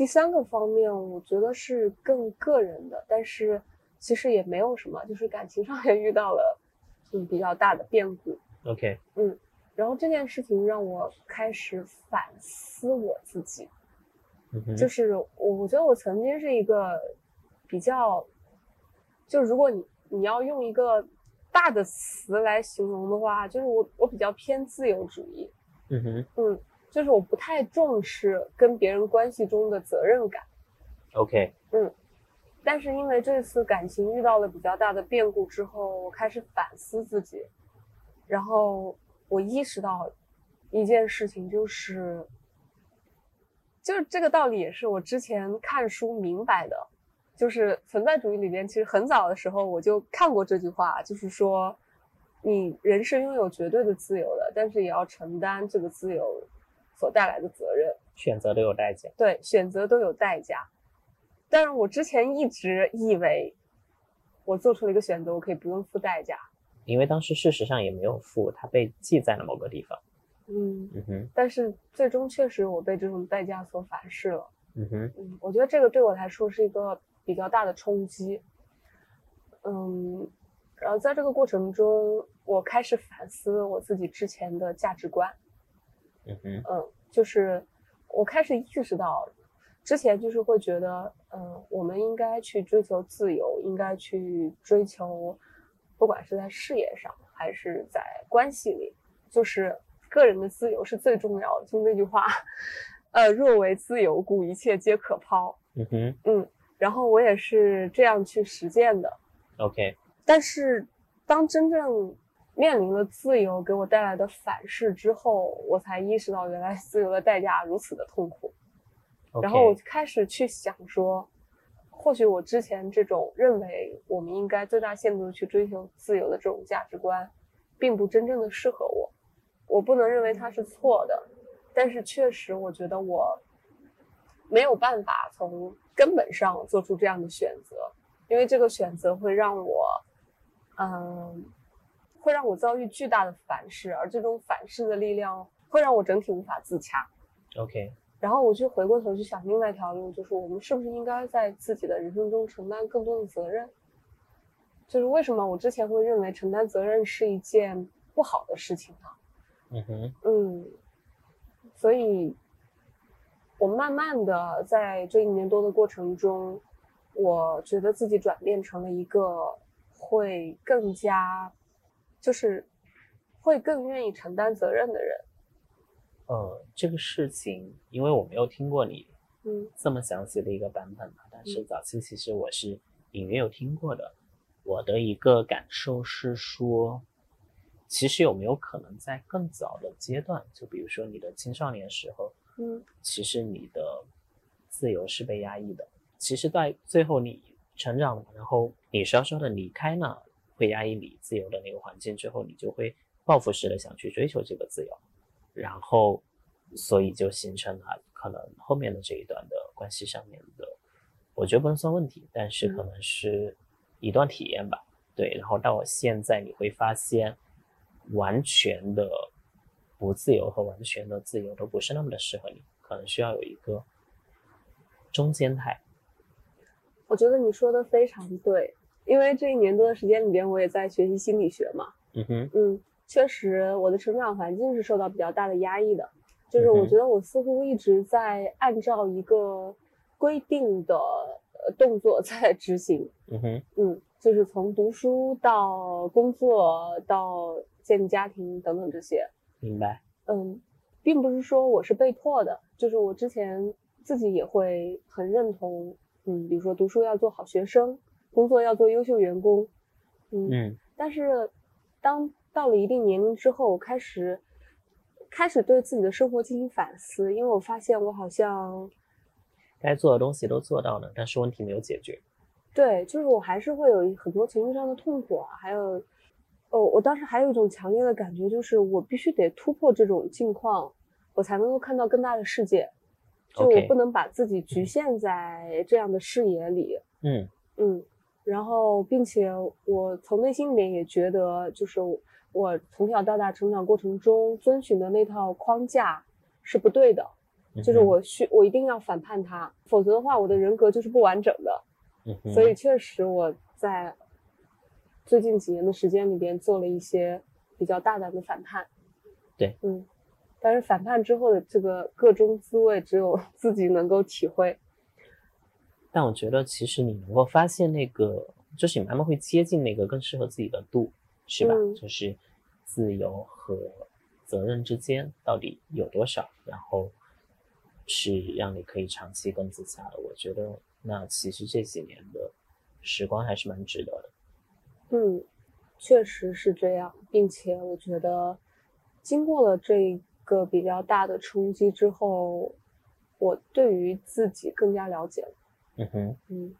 第三个方面，我觉得是更个人的，但是其实也没有什么，就是感情上也遇到了嗯比较大的变故。OK，嗯然后这件事情让我开始反思我自己，就是我我觉得我曾经是一个比较，就如果你你要用一个大的词来形容的话，就是我我比较偏自由主义，嗯哼。嗯，就是我不太重视跟别人关系中的责任感。，OK，嗯但是因为这次感情遇到了比较大的变故之后，我开始反思自己，然后我意识到一件事情，就是，就是这个道理也是我之前看书明白的，就是存在主义里边，其实很早的时候我就看过这句话，就是说，你人是拥有绝对的自由的，但是也要承担这个自由所带来的责任。选择都有代价。对，选择都有代价。但是我之前一直以为，我做出了一个选择，我可以不用付代价。因为当时事实上也没有付，它被记在了某个地方。嗯嗯哼，但是最终确实我被这种代价所反噬了。嗯哼，嗯，我觉得这个对我来说是一个比较大的冲击。嗯，然后在这个过程中，我开始反思我自己之前的价值观。嗯哼，嗯，就是我开始意识到，之前就是会觉得，嗯，我们应该去追求自由，应该去追求，不管是在事业上还是在关系里，就是个人的自由是最重要的。就那句话，呃，若为自由故，一切皆可抛。嗯哼嗯，然后我也是这样去实践的。，OK，但是当真正面临了自由给我带来的反噬之后，我才意识到原来自由的代价如此的痛苦。然后我开始去想说，或许我之前这种认为我们应该最大限度的去追求自由的这种价值观，并不真正的适合我。我不能认为它是错的，但是确实我觉得我没有办法从根本上做出这样的选择，因为这个选择会让我，嗯，会让我遭遇巨大的反噬，而这种反噬的力量会让我整体无法自洽。OK，然后我就回过头去想另外一条路，就是我们是不是应该在自己的人生中承担更多的责任？就是为什么我之前会认为承担责任是一件不好的事情呢？嗯哼，嗯，所以，我慢慢的在这一年多的过程中，我觉得自己转变成了一个会更加，就是会更愿意承担责任的人。呃，这个事情，因为我没有听过你嗯这么详细的一个版本嘛，但是早期其实我是隐约有听过的。我的一个感受是说，其实有没有可能在更早的阶段，就比如说你的青少年时候，嗯其实你的自由是被压抑的。其实，在最后你成长了，然后你稍稍的离开了会压抑你自由的那个环境之后，你就会报复式的想去追求这个自由，然后，所以就形成了可能后面的这一段的关系上面的，我觉得不能算问题，但是可能是一段体验吧。对，然后到我现在，你会发现，完全的不自由和完全的自由都不是那么的适合你，可能需要有一个中间态。我觉得你说的非常对，因为这一年多的时间里边，我也在学习心理学嘛。嗯哼，嗯，确实，我的成长环境是受到比较大的压抑的，就是我觉得我似乎一直在按照一个规定的呃动作 在执行。嗯哼，嗯，就是从读书到工作到建立家庭等等这些。明白。嗯，并不是说我是被迫的，就是我之前自己也会很认同，嗯，比如说读书要做好学生，工作要做优秀员工，嗯，嗯。但是当到了一定年龄之后，我开始开始对自己的生活进行反思，因为我发现我好像该做的东西都做到了，但是问题没有解决。对，就是我还是会有很多情绪上的痛苦啊，还有，哦，我当时还有一种强烈的感觉，就是我必须得突破这种境况，我才能够看到更大的世界。就我不能把自己局限在这样的视野里，嗯。嗯，然后并且我从内心里面也觉得，就是我从小到大成长过程中遵循的那套框架是不对的，就是我需我一定要反叛它，否则的话我的人格就是不完整的。嗯，所以确实我在最近几年的时间里边做了一些比较大胆的反叛。对，嗯，但是反叛之后的这个个中滋味，只有自己能够体会。但我觉得其实你能够发现那个，就是你慢慢会接近那个更适合自己的度，是吧？嗯就是自由和责任之间到底有多少，然后是让你可以长期更自洽的。我觉得那其实这几年的时光还是蛮值得的。嗯，确实是这样，并且我觉得经过了这个比较大的冲击之后，我对于自己更加了解了。嗯哼，嗯，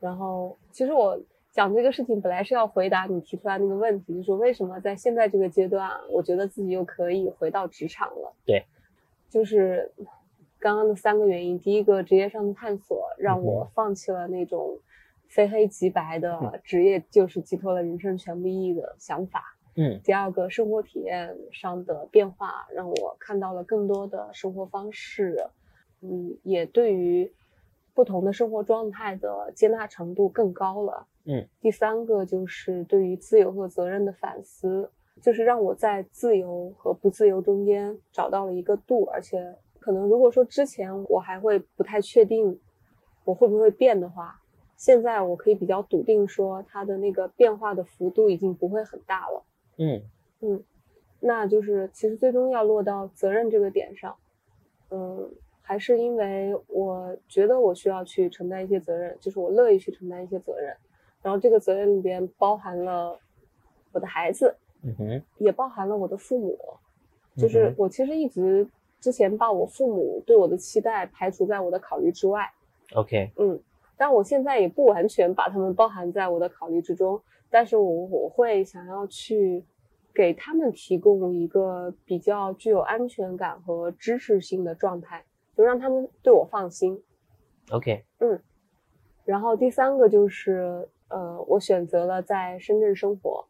然后其实我讲这个事情本来是要回答你提出来那个问题，就是为什么在现在这个阶段，我觉得自己又可以回到职场了。对，就是刚刚的三个原因，第一个职业上的探索让我放弃了那种非黑即白的职业就是寄托了人生全部意义的想法。嗯，第二个生活体验上的变化让我看到了更多的生活方式，嗯，也对于不同的生活状态的接纳程度更高了。嗯，第三个就是对于自由和责任的反思，就是让我在自由和不自由中间找到了一个度，而且可能如果说之前我还会不太确定我会不会变的话，现在我可以比较笃定说它的那个变化的幅度已经不会很大了。嗯嗯，那就是其实最终要落到责任这个点上，嗯，还是因为我觉得我需要去承担一些责任，就是我乐意去承担一些责任，然后这个责任里边包含了我的孩子，嗯哼，也包含了我的父母，就是我其实一直之前把我父母对我的期待排除在我的考虑之外。OK，嗯，但我现在也不完全把他们包含在我的考虑之中。但是我我会想要去给他们提供一个比较具有安全感和支持性的状态，就让他们对我放心。OK，嗯，然后第三个就是呃，我选择了在深圳生活，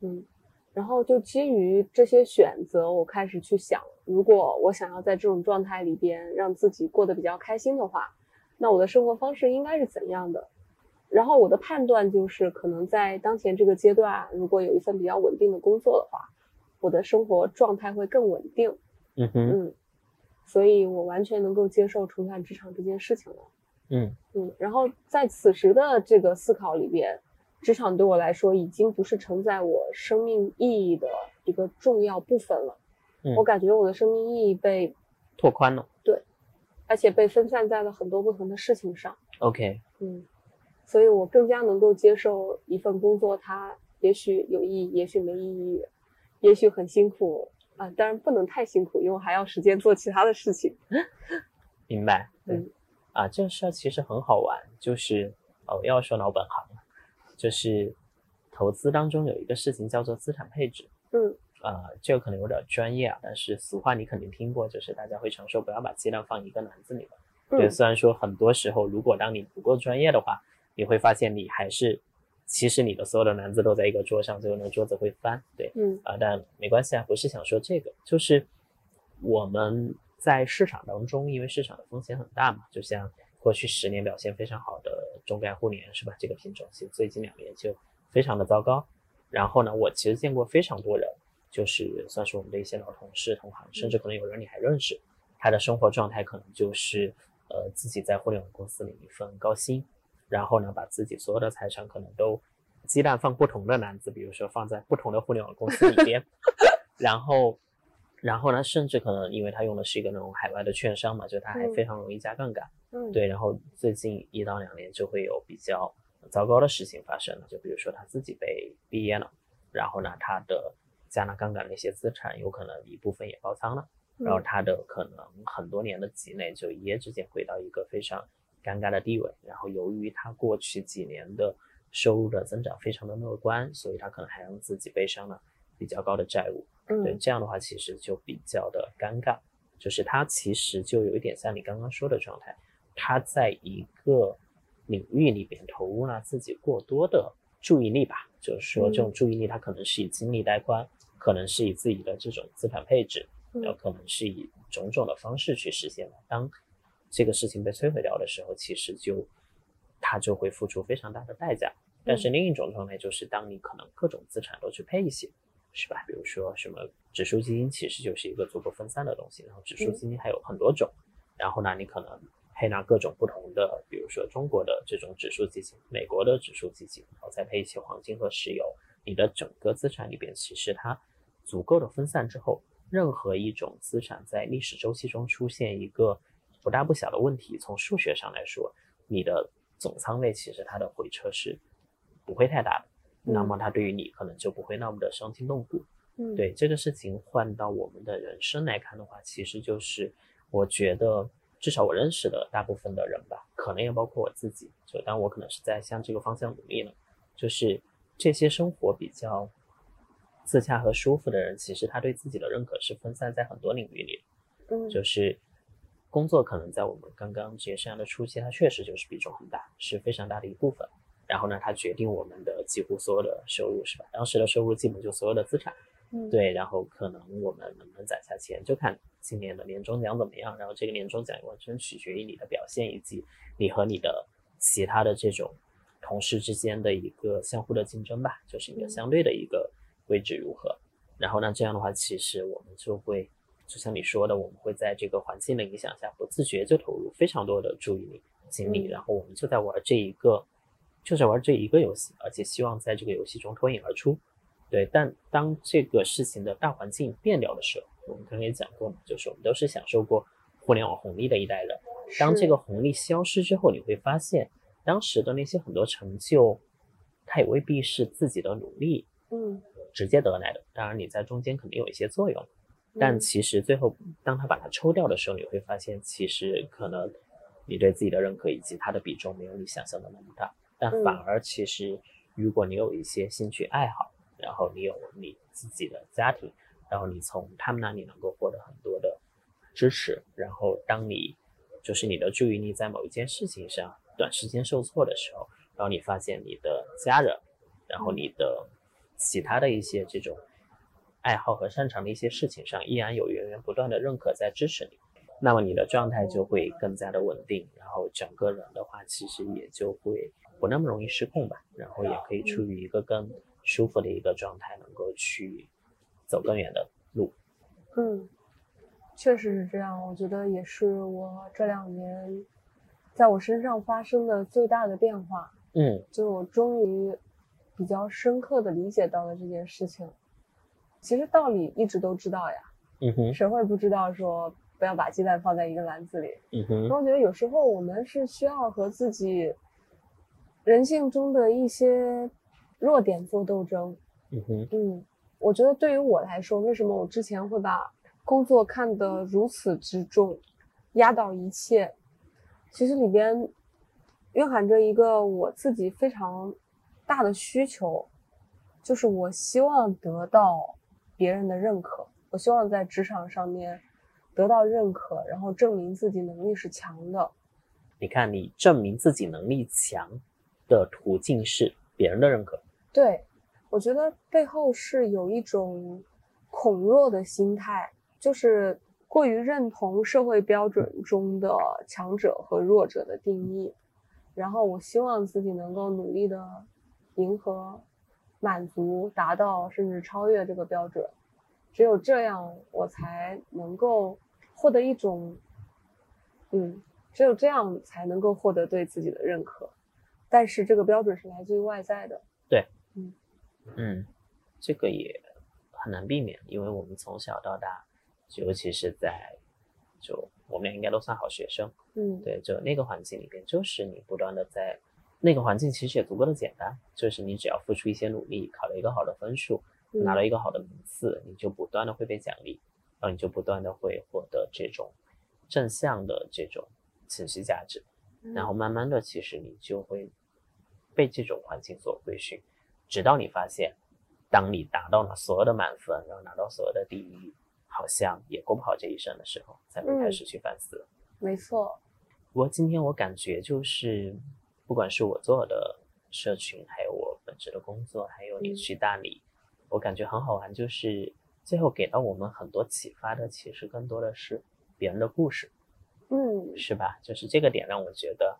嗯，然后就基于这些选择，我开始去想，如果我想要在这种状态里边让自己过得比较开心的话，那我的生活方式应该是怎样的？然后我的判断就是，可能在当前这个阶段，如果有一份比较稳定的工作的话，我的生活状态会更稳定。嗯哼，嗯，所以我完全能够接受重返职场这件事情了。嗯嗯，然后在此时的这个思考里边，职场对我来说已经不是承载我生命意义的一个重要部分了。嗯我感觉我的生命意义被，拓宽了。对而且被分散在了很多不同的事情上。OK，嗯，所以我更加能够接受一份工作，它也许有意义，也许没意义，也许很辛苦啊，当然不能太辛苦，因为还要时间做其他的事情。明白。对，嗯啊，这个事儿其实很好玩，就是哦，要说老本行了，就是投资当中有一个事情叫做资产配置。嗯啊，这个可能有点专业啊，但是俗话你肯定听过，就是大家会常说不要把鸡蛋放一个篮子里面。对，嗯虽然说很多时候，如果当你不够专业的话，你会发现你还是，其实你的所有的篮子都在一个桌上，最后那个桌子会翻。对，嗯啊，但没关系啊，不是想说这个，就是我们在市场当中，因为市场的风险很大嘛，就像过去十年表现非常好的中概互联是吧？这个品种其实最近两年就非常的糟糕。然后呢，我其实见过非常多人，就是算是我们的一些老同事、同行，甚至可能有人你还认识，他的生活状态可能就是呃自己在互联网公司里一份高薪，然后呢把自己所有的财产可能都鸡蛋放不同的篮子，比如说放在不同的互联网公司里边，然后然后呢，甚至可能因为他用的是一个那种海外的券商嘛，就他还嗯非常容易加杠杆。嗯，对，然后最近一到两年就会有比较糟糕的事情发生了，就比如说他自己被毕业了，然后呢，他的加了杠杆的一些资产有可能一部分也爆仓了，然后嗯他的可能很多年的积累就一夜之间回到一个非常尴尬的地位，然后由于他过去几年的收入的增长非常的乐观，所以他可能还让自己背上了比较高的债务，对，嗯这样的话其实就比较的尴尬，就是他其实就有一点像你刚刚说的状态，他在一个领域里边投入了自己过多的注意力吧，就是说这种嗯注意力，他可能是以精力带宽，可能是以自己的这种资产配置，嗯有可能是以种种的方式去实现的。当这个事情被摧毁掉的时候，其实就他就会付出非常大的代价。但是另一种状态就是，当你可能各种资产都去配一些，是吧？比如说什么指数基金，其实就是一个足够分散的东西。然后指数基金还有很多种，然后呢，你可能配纳各种不同的，比如说中国的这种指数基金，美国的指数基金，然后再配一些黄金和石油，你的整个资产里边，其实它足够的分散之后，任何一种资产在历史周期中出现一个不大不小的问题，从数学上来说，你的总仓位其实它的回撤是不会太大的，那么它对于你可能就不会那么的伤筋动骨。嗯。对这个事情换到我们的人生来看的话，其实就是我觉得至少我认识的大部分的人吧，可能也包括我自己，就当我可能是在向这个方向努力呢，就是这些生活比较自洽和舒服的人，其实他对自己的认可是分散在很多领域里的，嗯，就是工作可能在我们刚刚职业生涯的初期，它确实就是比重很大，是非常大的一部分。然后呢，它决定我们的几乎所有的收入，是吧？当时的收入基本就所有的资产。嗯对，然后可能我们能不能攒下钱，就看今年的年终奖怎么样。然后这个年终奖完全取决于你的表现，以及你和你的其他的这种同事之间的一个相互的竞争吧，就是一个相对的一个位置如何。然后呢，这样的话，其实我们就会，就像你说的，我们会在这个环境的影响下，不自觉就投入非常多的注意力、精力，然后我们就在玩这一个，就在玩这一个游戏，而且希望在这个游戏中脱颖而出。对，但当这个事情的大环境变掉的时候，我们刚才也讲过嘛，就是我们都是享受过互联网红利的一代人。当这个红利消失之后，你会发现，当时的那些很多成就，它也未必是自己的努力，嗯，直接得来的。当然，你在中间肯定有一些作用，但其实最后，当他把它抽掉的时候，你会发现，其实可能你对自己的认可以及它的比重没有你想象的那么大。但反而，其实如果你有一些兴趣爱好，然后你有你自己的家庭，然后你从他们那里能够获得很多的支持，然后当你就是你的注意力在某一件事情上短时间受挫的时候，然后你发现你的家人，然后你的其他的一些这种爱好和擅长的一些事情上依然有源源不断的认可在支持你，那么你的状态就会更加的稳定，然后整个人的话其实也就会不那么容易失控吧，然后也可以处于一个更。舒服的一个状态，能够去走更远的路。嗯，确实是这样。我觉得也是我这两年在我身上发生的最大的变化。嗯，就我终于比较深刻的理解到了这件事情。其实道理一直都知道呀。嗯哼。谁会不知道说不要把鸡蛋放在一个篮子里？嗯哼。那我觉得有时候我们是需要和自己人性中的一些。弱点做斗争，嗯哼，嗯，我觉得对于我来说，为什么我之前会把工作看得如此之重，压倒一切？其实里边蕴含着一个我自己非常大的需求，就是我希望得到别人的认可，我希望在职场上面得到认可，然后证明自己能力是强的。你看，你证明自己能力强的途径是别人的认可。对，我觉得背后是有一种恐弱的心态，就是过于认同社会标准中的强者和弱者的定义，然后我希望自己能够努力的迎合、满足、达到甚至超越这个标准，只有这样，我才能够获得一种，嗯，只有这样才能够获得对自己的认可，但是这个标准是来自于外在的。对，嗯。嗯，这个也很难避免，因为我们从小到大，尤其是在就我们俩应该都算好学生，嗯，对，就那个环境里边，就是你不断的在那个环境，其实也足够的简单，就是你只要付出一些努力，考了一个好的分数，拿了一个好的名次，你就不断的会被奖励，然后你就不断的会获得这种正向的这种情绪价值，然后慢慢的，其实你就会。被这种环境所规训，直到你发现，当你达到了所有的满分，然后拿到所有的第一，好像也过不好这一生的时候，才会开始去反思。没错。不过今天我感觉就是，不管是我做的社群，还有我本职的工作，还有你去大理，我感觉很好玩。就是最后给到我们很多启发的，其实更多的是别人的故事。嗯，是吧？就是这个点让我觉得。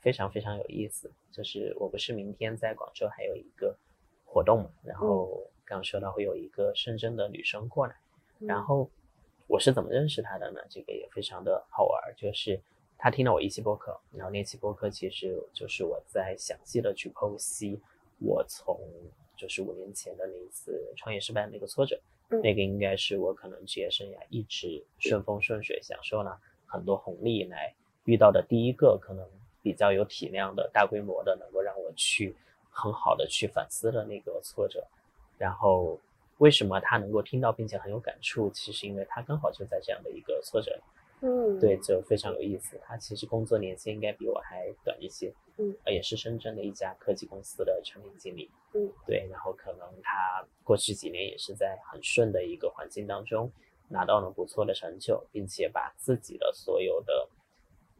非常非常有意思，就是我不是明天在广州还有一个活动嘛，然后刚说到会有一个深圳的女生过来，然后我是怎么认识她的呢？这个也非常的好玩，就是她听了我一期播客，然后那期播客其实就是我在详细的去剖析我从就是五年前的那一次创业失败的那个挫折，那个应该是我可能职业生涯一直顺风顺水，享受了很多红利来遇到的第一个可能。比较有体量的大规模的，能够让我去很好的去反思的那个挫折，然后为什么他能够听到并且很有感触？其实因为他刚好就在这样的一个挫折，嗯，对，就非常有意思。他其实工作年限应该比我还短一些，嗯，也是深圳的一家科技公司的产品经理，嗯，对，然后可能他过去几年也是在很顺的一个环境当中拿到了不错的成就，并且把自己的所有的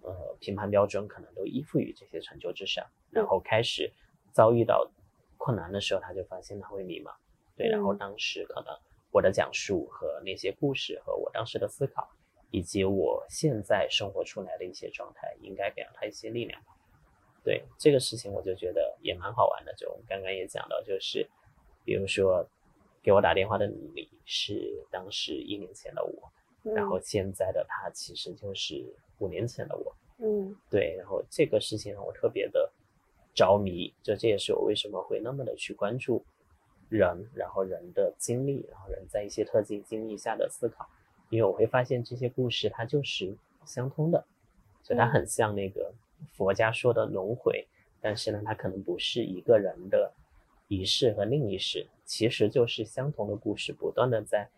呃评判标准可能都依附于这些成就之上，然后开始遭遇到困难的时候，他就发现他会迷茫，对，然后当时可能我的讲述和那些故事和我当时的思考。以及我现在生活出来的一些状态，应该给了他一些力量吧。对这个事情，我就觉得也蛮好玩的。就刚刚也讲到，就是比如说给我打电话的你是当时一年前的我，然后现在的他其实就是五年前的我。嗯，对，然后这个事情让我特别的着迷，就这也是我为什么会那么的去关注人，然后人的经历，然后人在一些特定经历下的思考。因为我会发现这些故事它就是相通的，所以它很像那个佛家说的轮回，但是呢，它可能不是一个人的一世和另一世，其实就是相同的故事，不断的在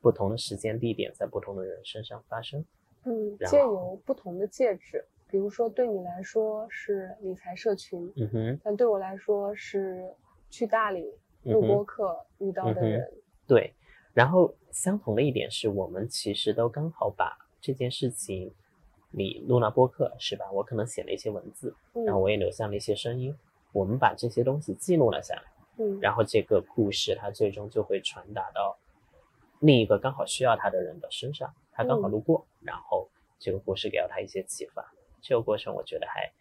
不同的时间地点，在不同的人身上发生。嗯，借由不同的介质，比如说对你来说是理财社群，嗯哼，但对我来说是去大理录播课遇到的人，对。然后相同的一点是我们其实都刚好把这件事情，你录了播客是吧？我可能写了一些文字，然后我也留下了一些声音，我们把这些东西记录了下来，嗯，然后这个故事它最终就会传达到另一个刚好需要它的人的身上，他刚好路过，然后这个故事给了他一些启发，这个过程我觉得还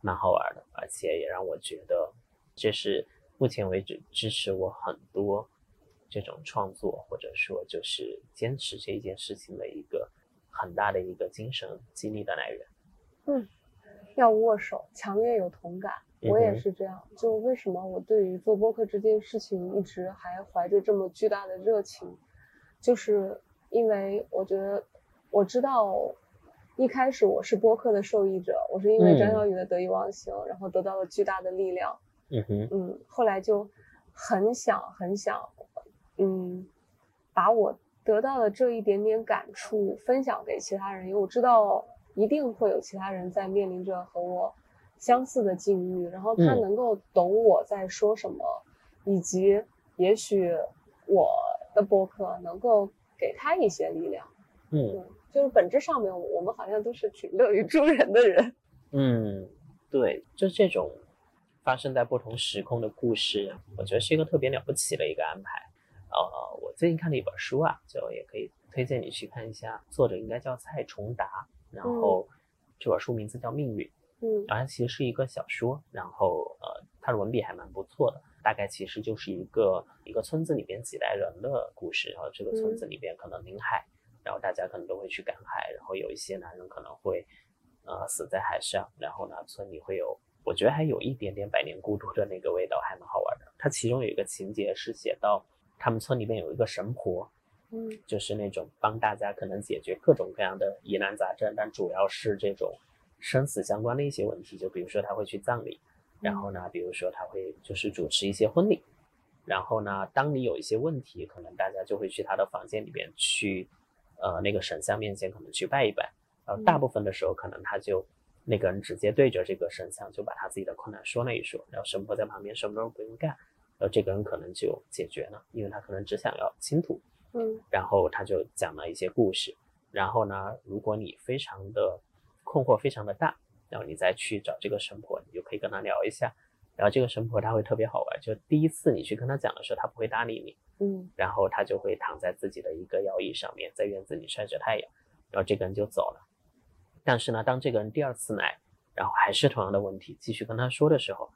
蛮好玩的，而且也让我觉得这是目前为止支持我很多。这种创作，或者说就是坚持这一件事情的一个很大的一个精神激励的来源。嗯，要握手，强烈有同感。我也是这样。就为什么我对于做播客这件事情一直还怀着这么巨大的热情，就是因为我觉得我知道一开始我是播客的受益者，我是因为张小雨的得意忘形，然后得到了巨大的力量。嗯哼，嗯，后来就很想很想。嗯，把我得到的这一点点感触分享给其他人，因为我知道一定会有其他人在面临着和我相似的境遇，然后他能够懂我在说什么，以及也许我的博客能够给他一些力量。嗯，就是本质上面，我们好像都是挺乐于助人的人。嗯，对，就这种发生在不同时空的故事，我觉得是一个特别了不起的一个安排。呃，我最近看了一本书啊，就也可以推荐你去看一下，作者应该叫蔡崇达，然后这本书名字叫《命运》，嗯，然后它其实是一个小说，然后呃，它的文笔还蛮不错的，大概其实就是一个一个村子里边几代人的故事，然后这个村子里边可能临海，然后大家可能都会去赶海，然后有一些男人可能会呃死在海上，然后呢，村里会有，我觉得还有一点点百年孤独的那个味道，还蛮好玩的。它其中有一个情节是写到。他们村里面有一个神婆，嗯，就是那种帮大家可能解决各种各样的疑难杂症，但主要是这种生死相关的一些问题。就比如说他会去葬礼，然后呢，比如说他会就是主持一些婚礼，然后呢，当你有一些问题，可能大家就会去他的房间里边去，呃，那个神像面前可能去拜一拜。然后大部分的时候，可能他就那个人直接对着这个神像就把他自己的困难说了一说，然后神婆在旁边什么都不用干。呃，这个人可能就解决了，因为他可能只想要倾吐，嗯，然后他就讲了一些故事，然后呢，如果你非常的困惑非常的大，然后你再去找这个神婆，你就可以跟他聊一下，然后这个神婆他会特别好玩，就第一次你去跟他讲的时候，他不会搭理你，嗯，然后他就会躺在自己的一个摇椅上面，在院子里晒着太阳，然后这个人就走了，但是呢，当这个人第二次来，然后还是同样的问题，继续跟他说的时候。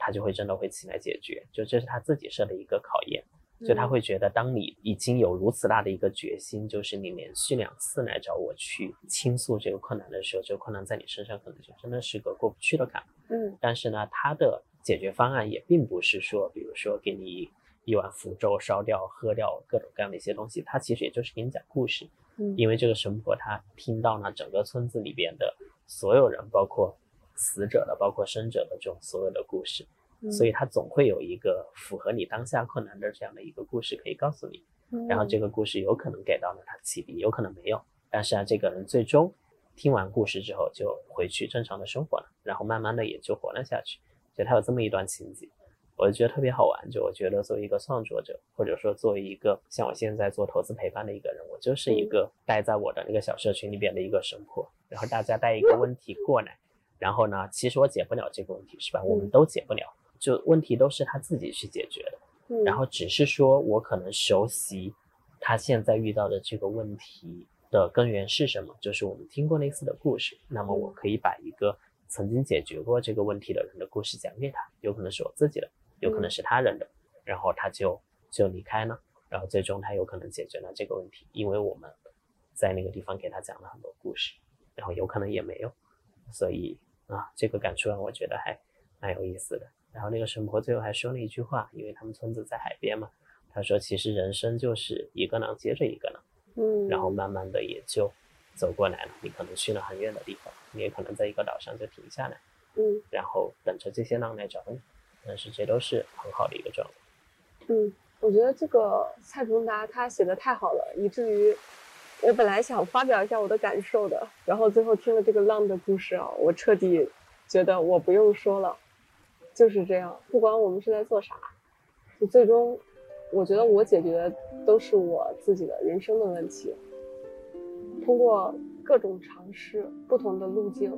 他就会真的会起来解决，就这是他自己设的一个考验，就他会觉得，当你已经有如此大的一个决心，就是你连续两次来找我去倾诉这个困难的时候，这个困难在你身上可能就真的是个过不去的坎。嗯，但是呢，他的解决方案也并不是说，比如说给你一碗符咒烧掉、喝掉各种各样的一些东西，他其实也就是给你讲故事。嗯，因为这个神婆她听到了整个村子里边的所有人，包括。死者的，包括生者的这种所有的故事，所以他总会有一个符合你当下困难的这样的一个故事可以告诉你。然后这个故事有可能给到了他启迪，有可能没有。但是啊，这个人最终听完故事之后就回去正常的生活了，然后慢慢的也就活了下去。就他有这么一段情节，我就觉得特别好玩。就我觉得作为一个创作者，或者说作为一个像我现在做投资陪伴的一个人，我就是一个待在我的那个小社群里边的一个神婆。然后大家带一个问题过来，然后呢，其实我解不了这个问题，是吧？我们都解不了，就问题都是他自己去解决的。然后只是说我可能熟悉他现在遇到的这个问题的根源是什么，就是我们听过类似的故事，那么我可以把一个曾经解决过这个问题的人的故事讲给他，有可能是我自己的，有可能是他人的，然后他就就离开呢，然后最终他有可能解决了这个问题，因为我们在那个地方给他讲了很多故事，然后有可能也没有，所以啊，这个感触让我觉得还蛮有意思的。然后那个神婆最后还说了一句话，因为他们村子在海边嘛，他说其实人生就是一个浪接着一个浪，嗯，然后慢慢的也就走过来了。你可能去了很远的地方，你也可能在一个岛上就停下来，嗯，然后等着这些浪来找你。但是这都是很好的一个状态。嗯，我觉得这个蔡崇达他写的太好了，以至于我本来想发表一下我的感受的，然后最后听了这个浪的故事啊，我彻底觉得我不用说了。就是这样，不管我们是在做啥，就最终，我觉得我解决的都是我自己的人生的问题。通过各种尝试、不同的路径，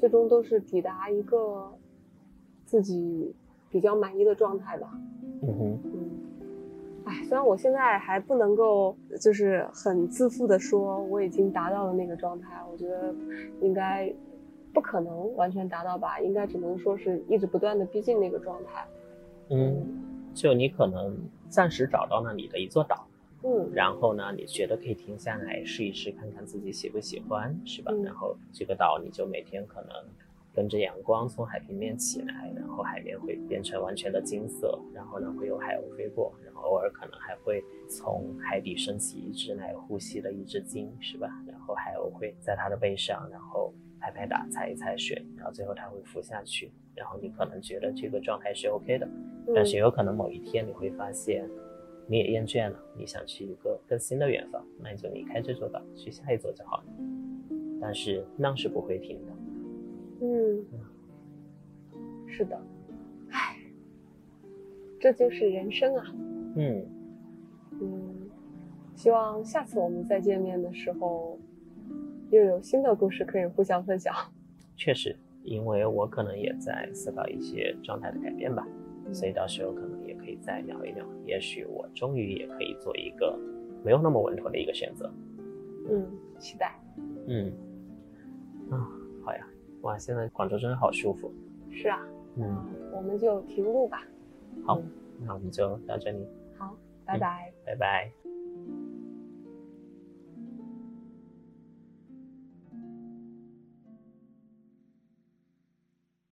最终都是抵达一个自己比较满意的状态吧。嗯哼，嗯，哎，虽然我现在还不能够就是很自负的说我已经达到了那个状态，我觉得应该。不可能完全达到吧，应该只能说是一直不断的逼近那个状态。嗯，就你可能暂时找到了你的一座岛，嗯，然后呢，你觉得可以停下来试一试，看看自己喜不喜欢，是吧？嗯然后这个岛你就每天可能跟着阳光从海平面起来，然后海面会变成完全的金色，然后呢会有海鸥飞过，然后偶尔可能还会从海底升起一只来呼吸的一只鲸，是吧？然后海鸥会在它的背上，然后。拍拍打，踩一踩水，然后最后它会浮下去，然后你可能觉得这个状态是 OK 的，但是有可能某一天你会发现你也厌倦了，你想去一个更新的远方，那你就离开这座岛，去下一座就好了。但是浪是不会停的。嗯，是的，唉，这就是人生啊。嗯嗯，希望下次我们再见面的时候。又有新的故事可以互相分享。确实，因为我可能也在思考一些状态的改变吧，所以到时候可能也可以再聊一聊。也许我终于也可以做一个没有那么稳妥的一个选择。嗯，期待。嗯，啊，好呀，哇，现在广州真的好舒服。是啊。嗯，我们就停录吧。好，那我们就到这里。好，拜拜。拜拜。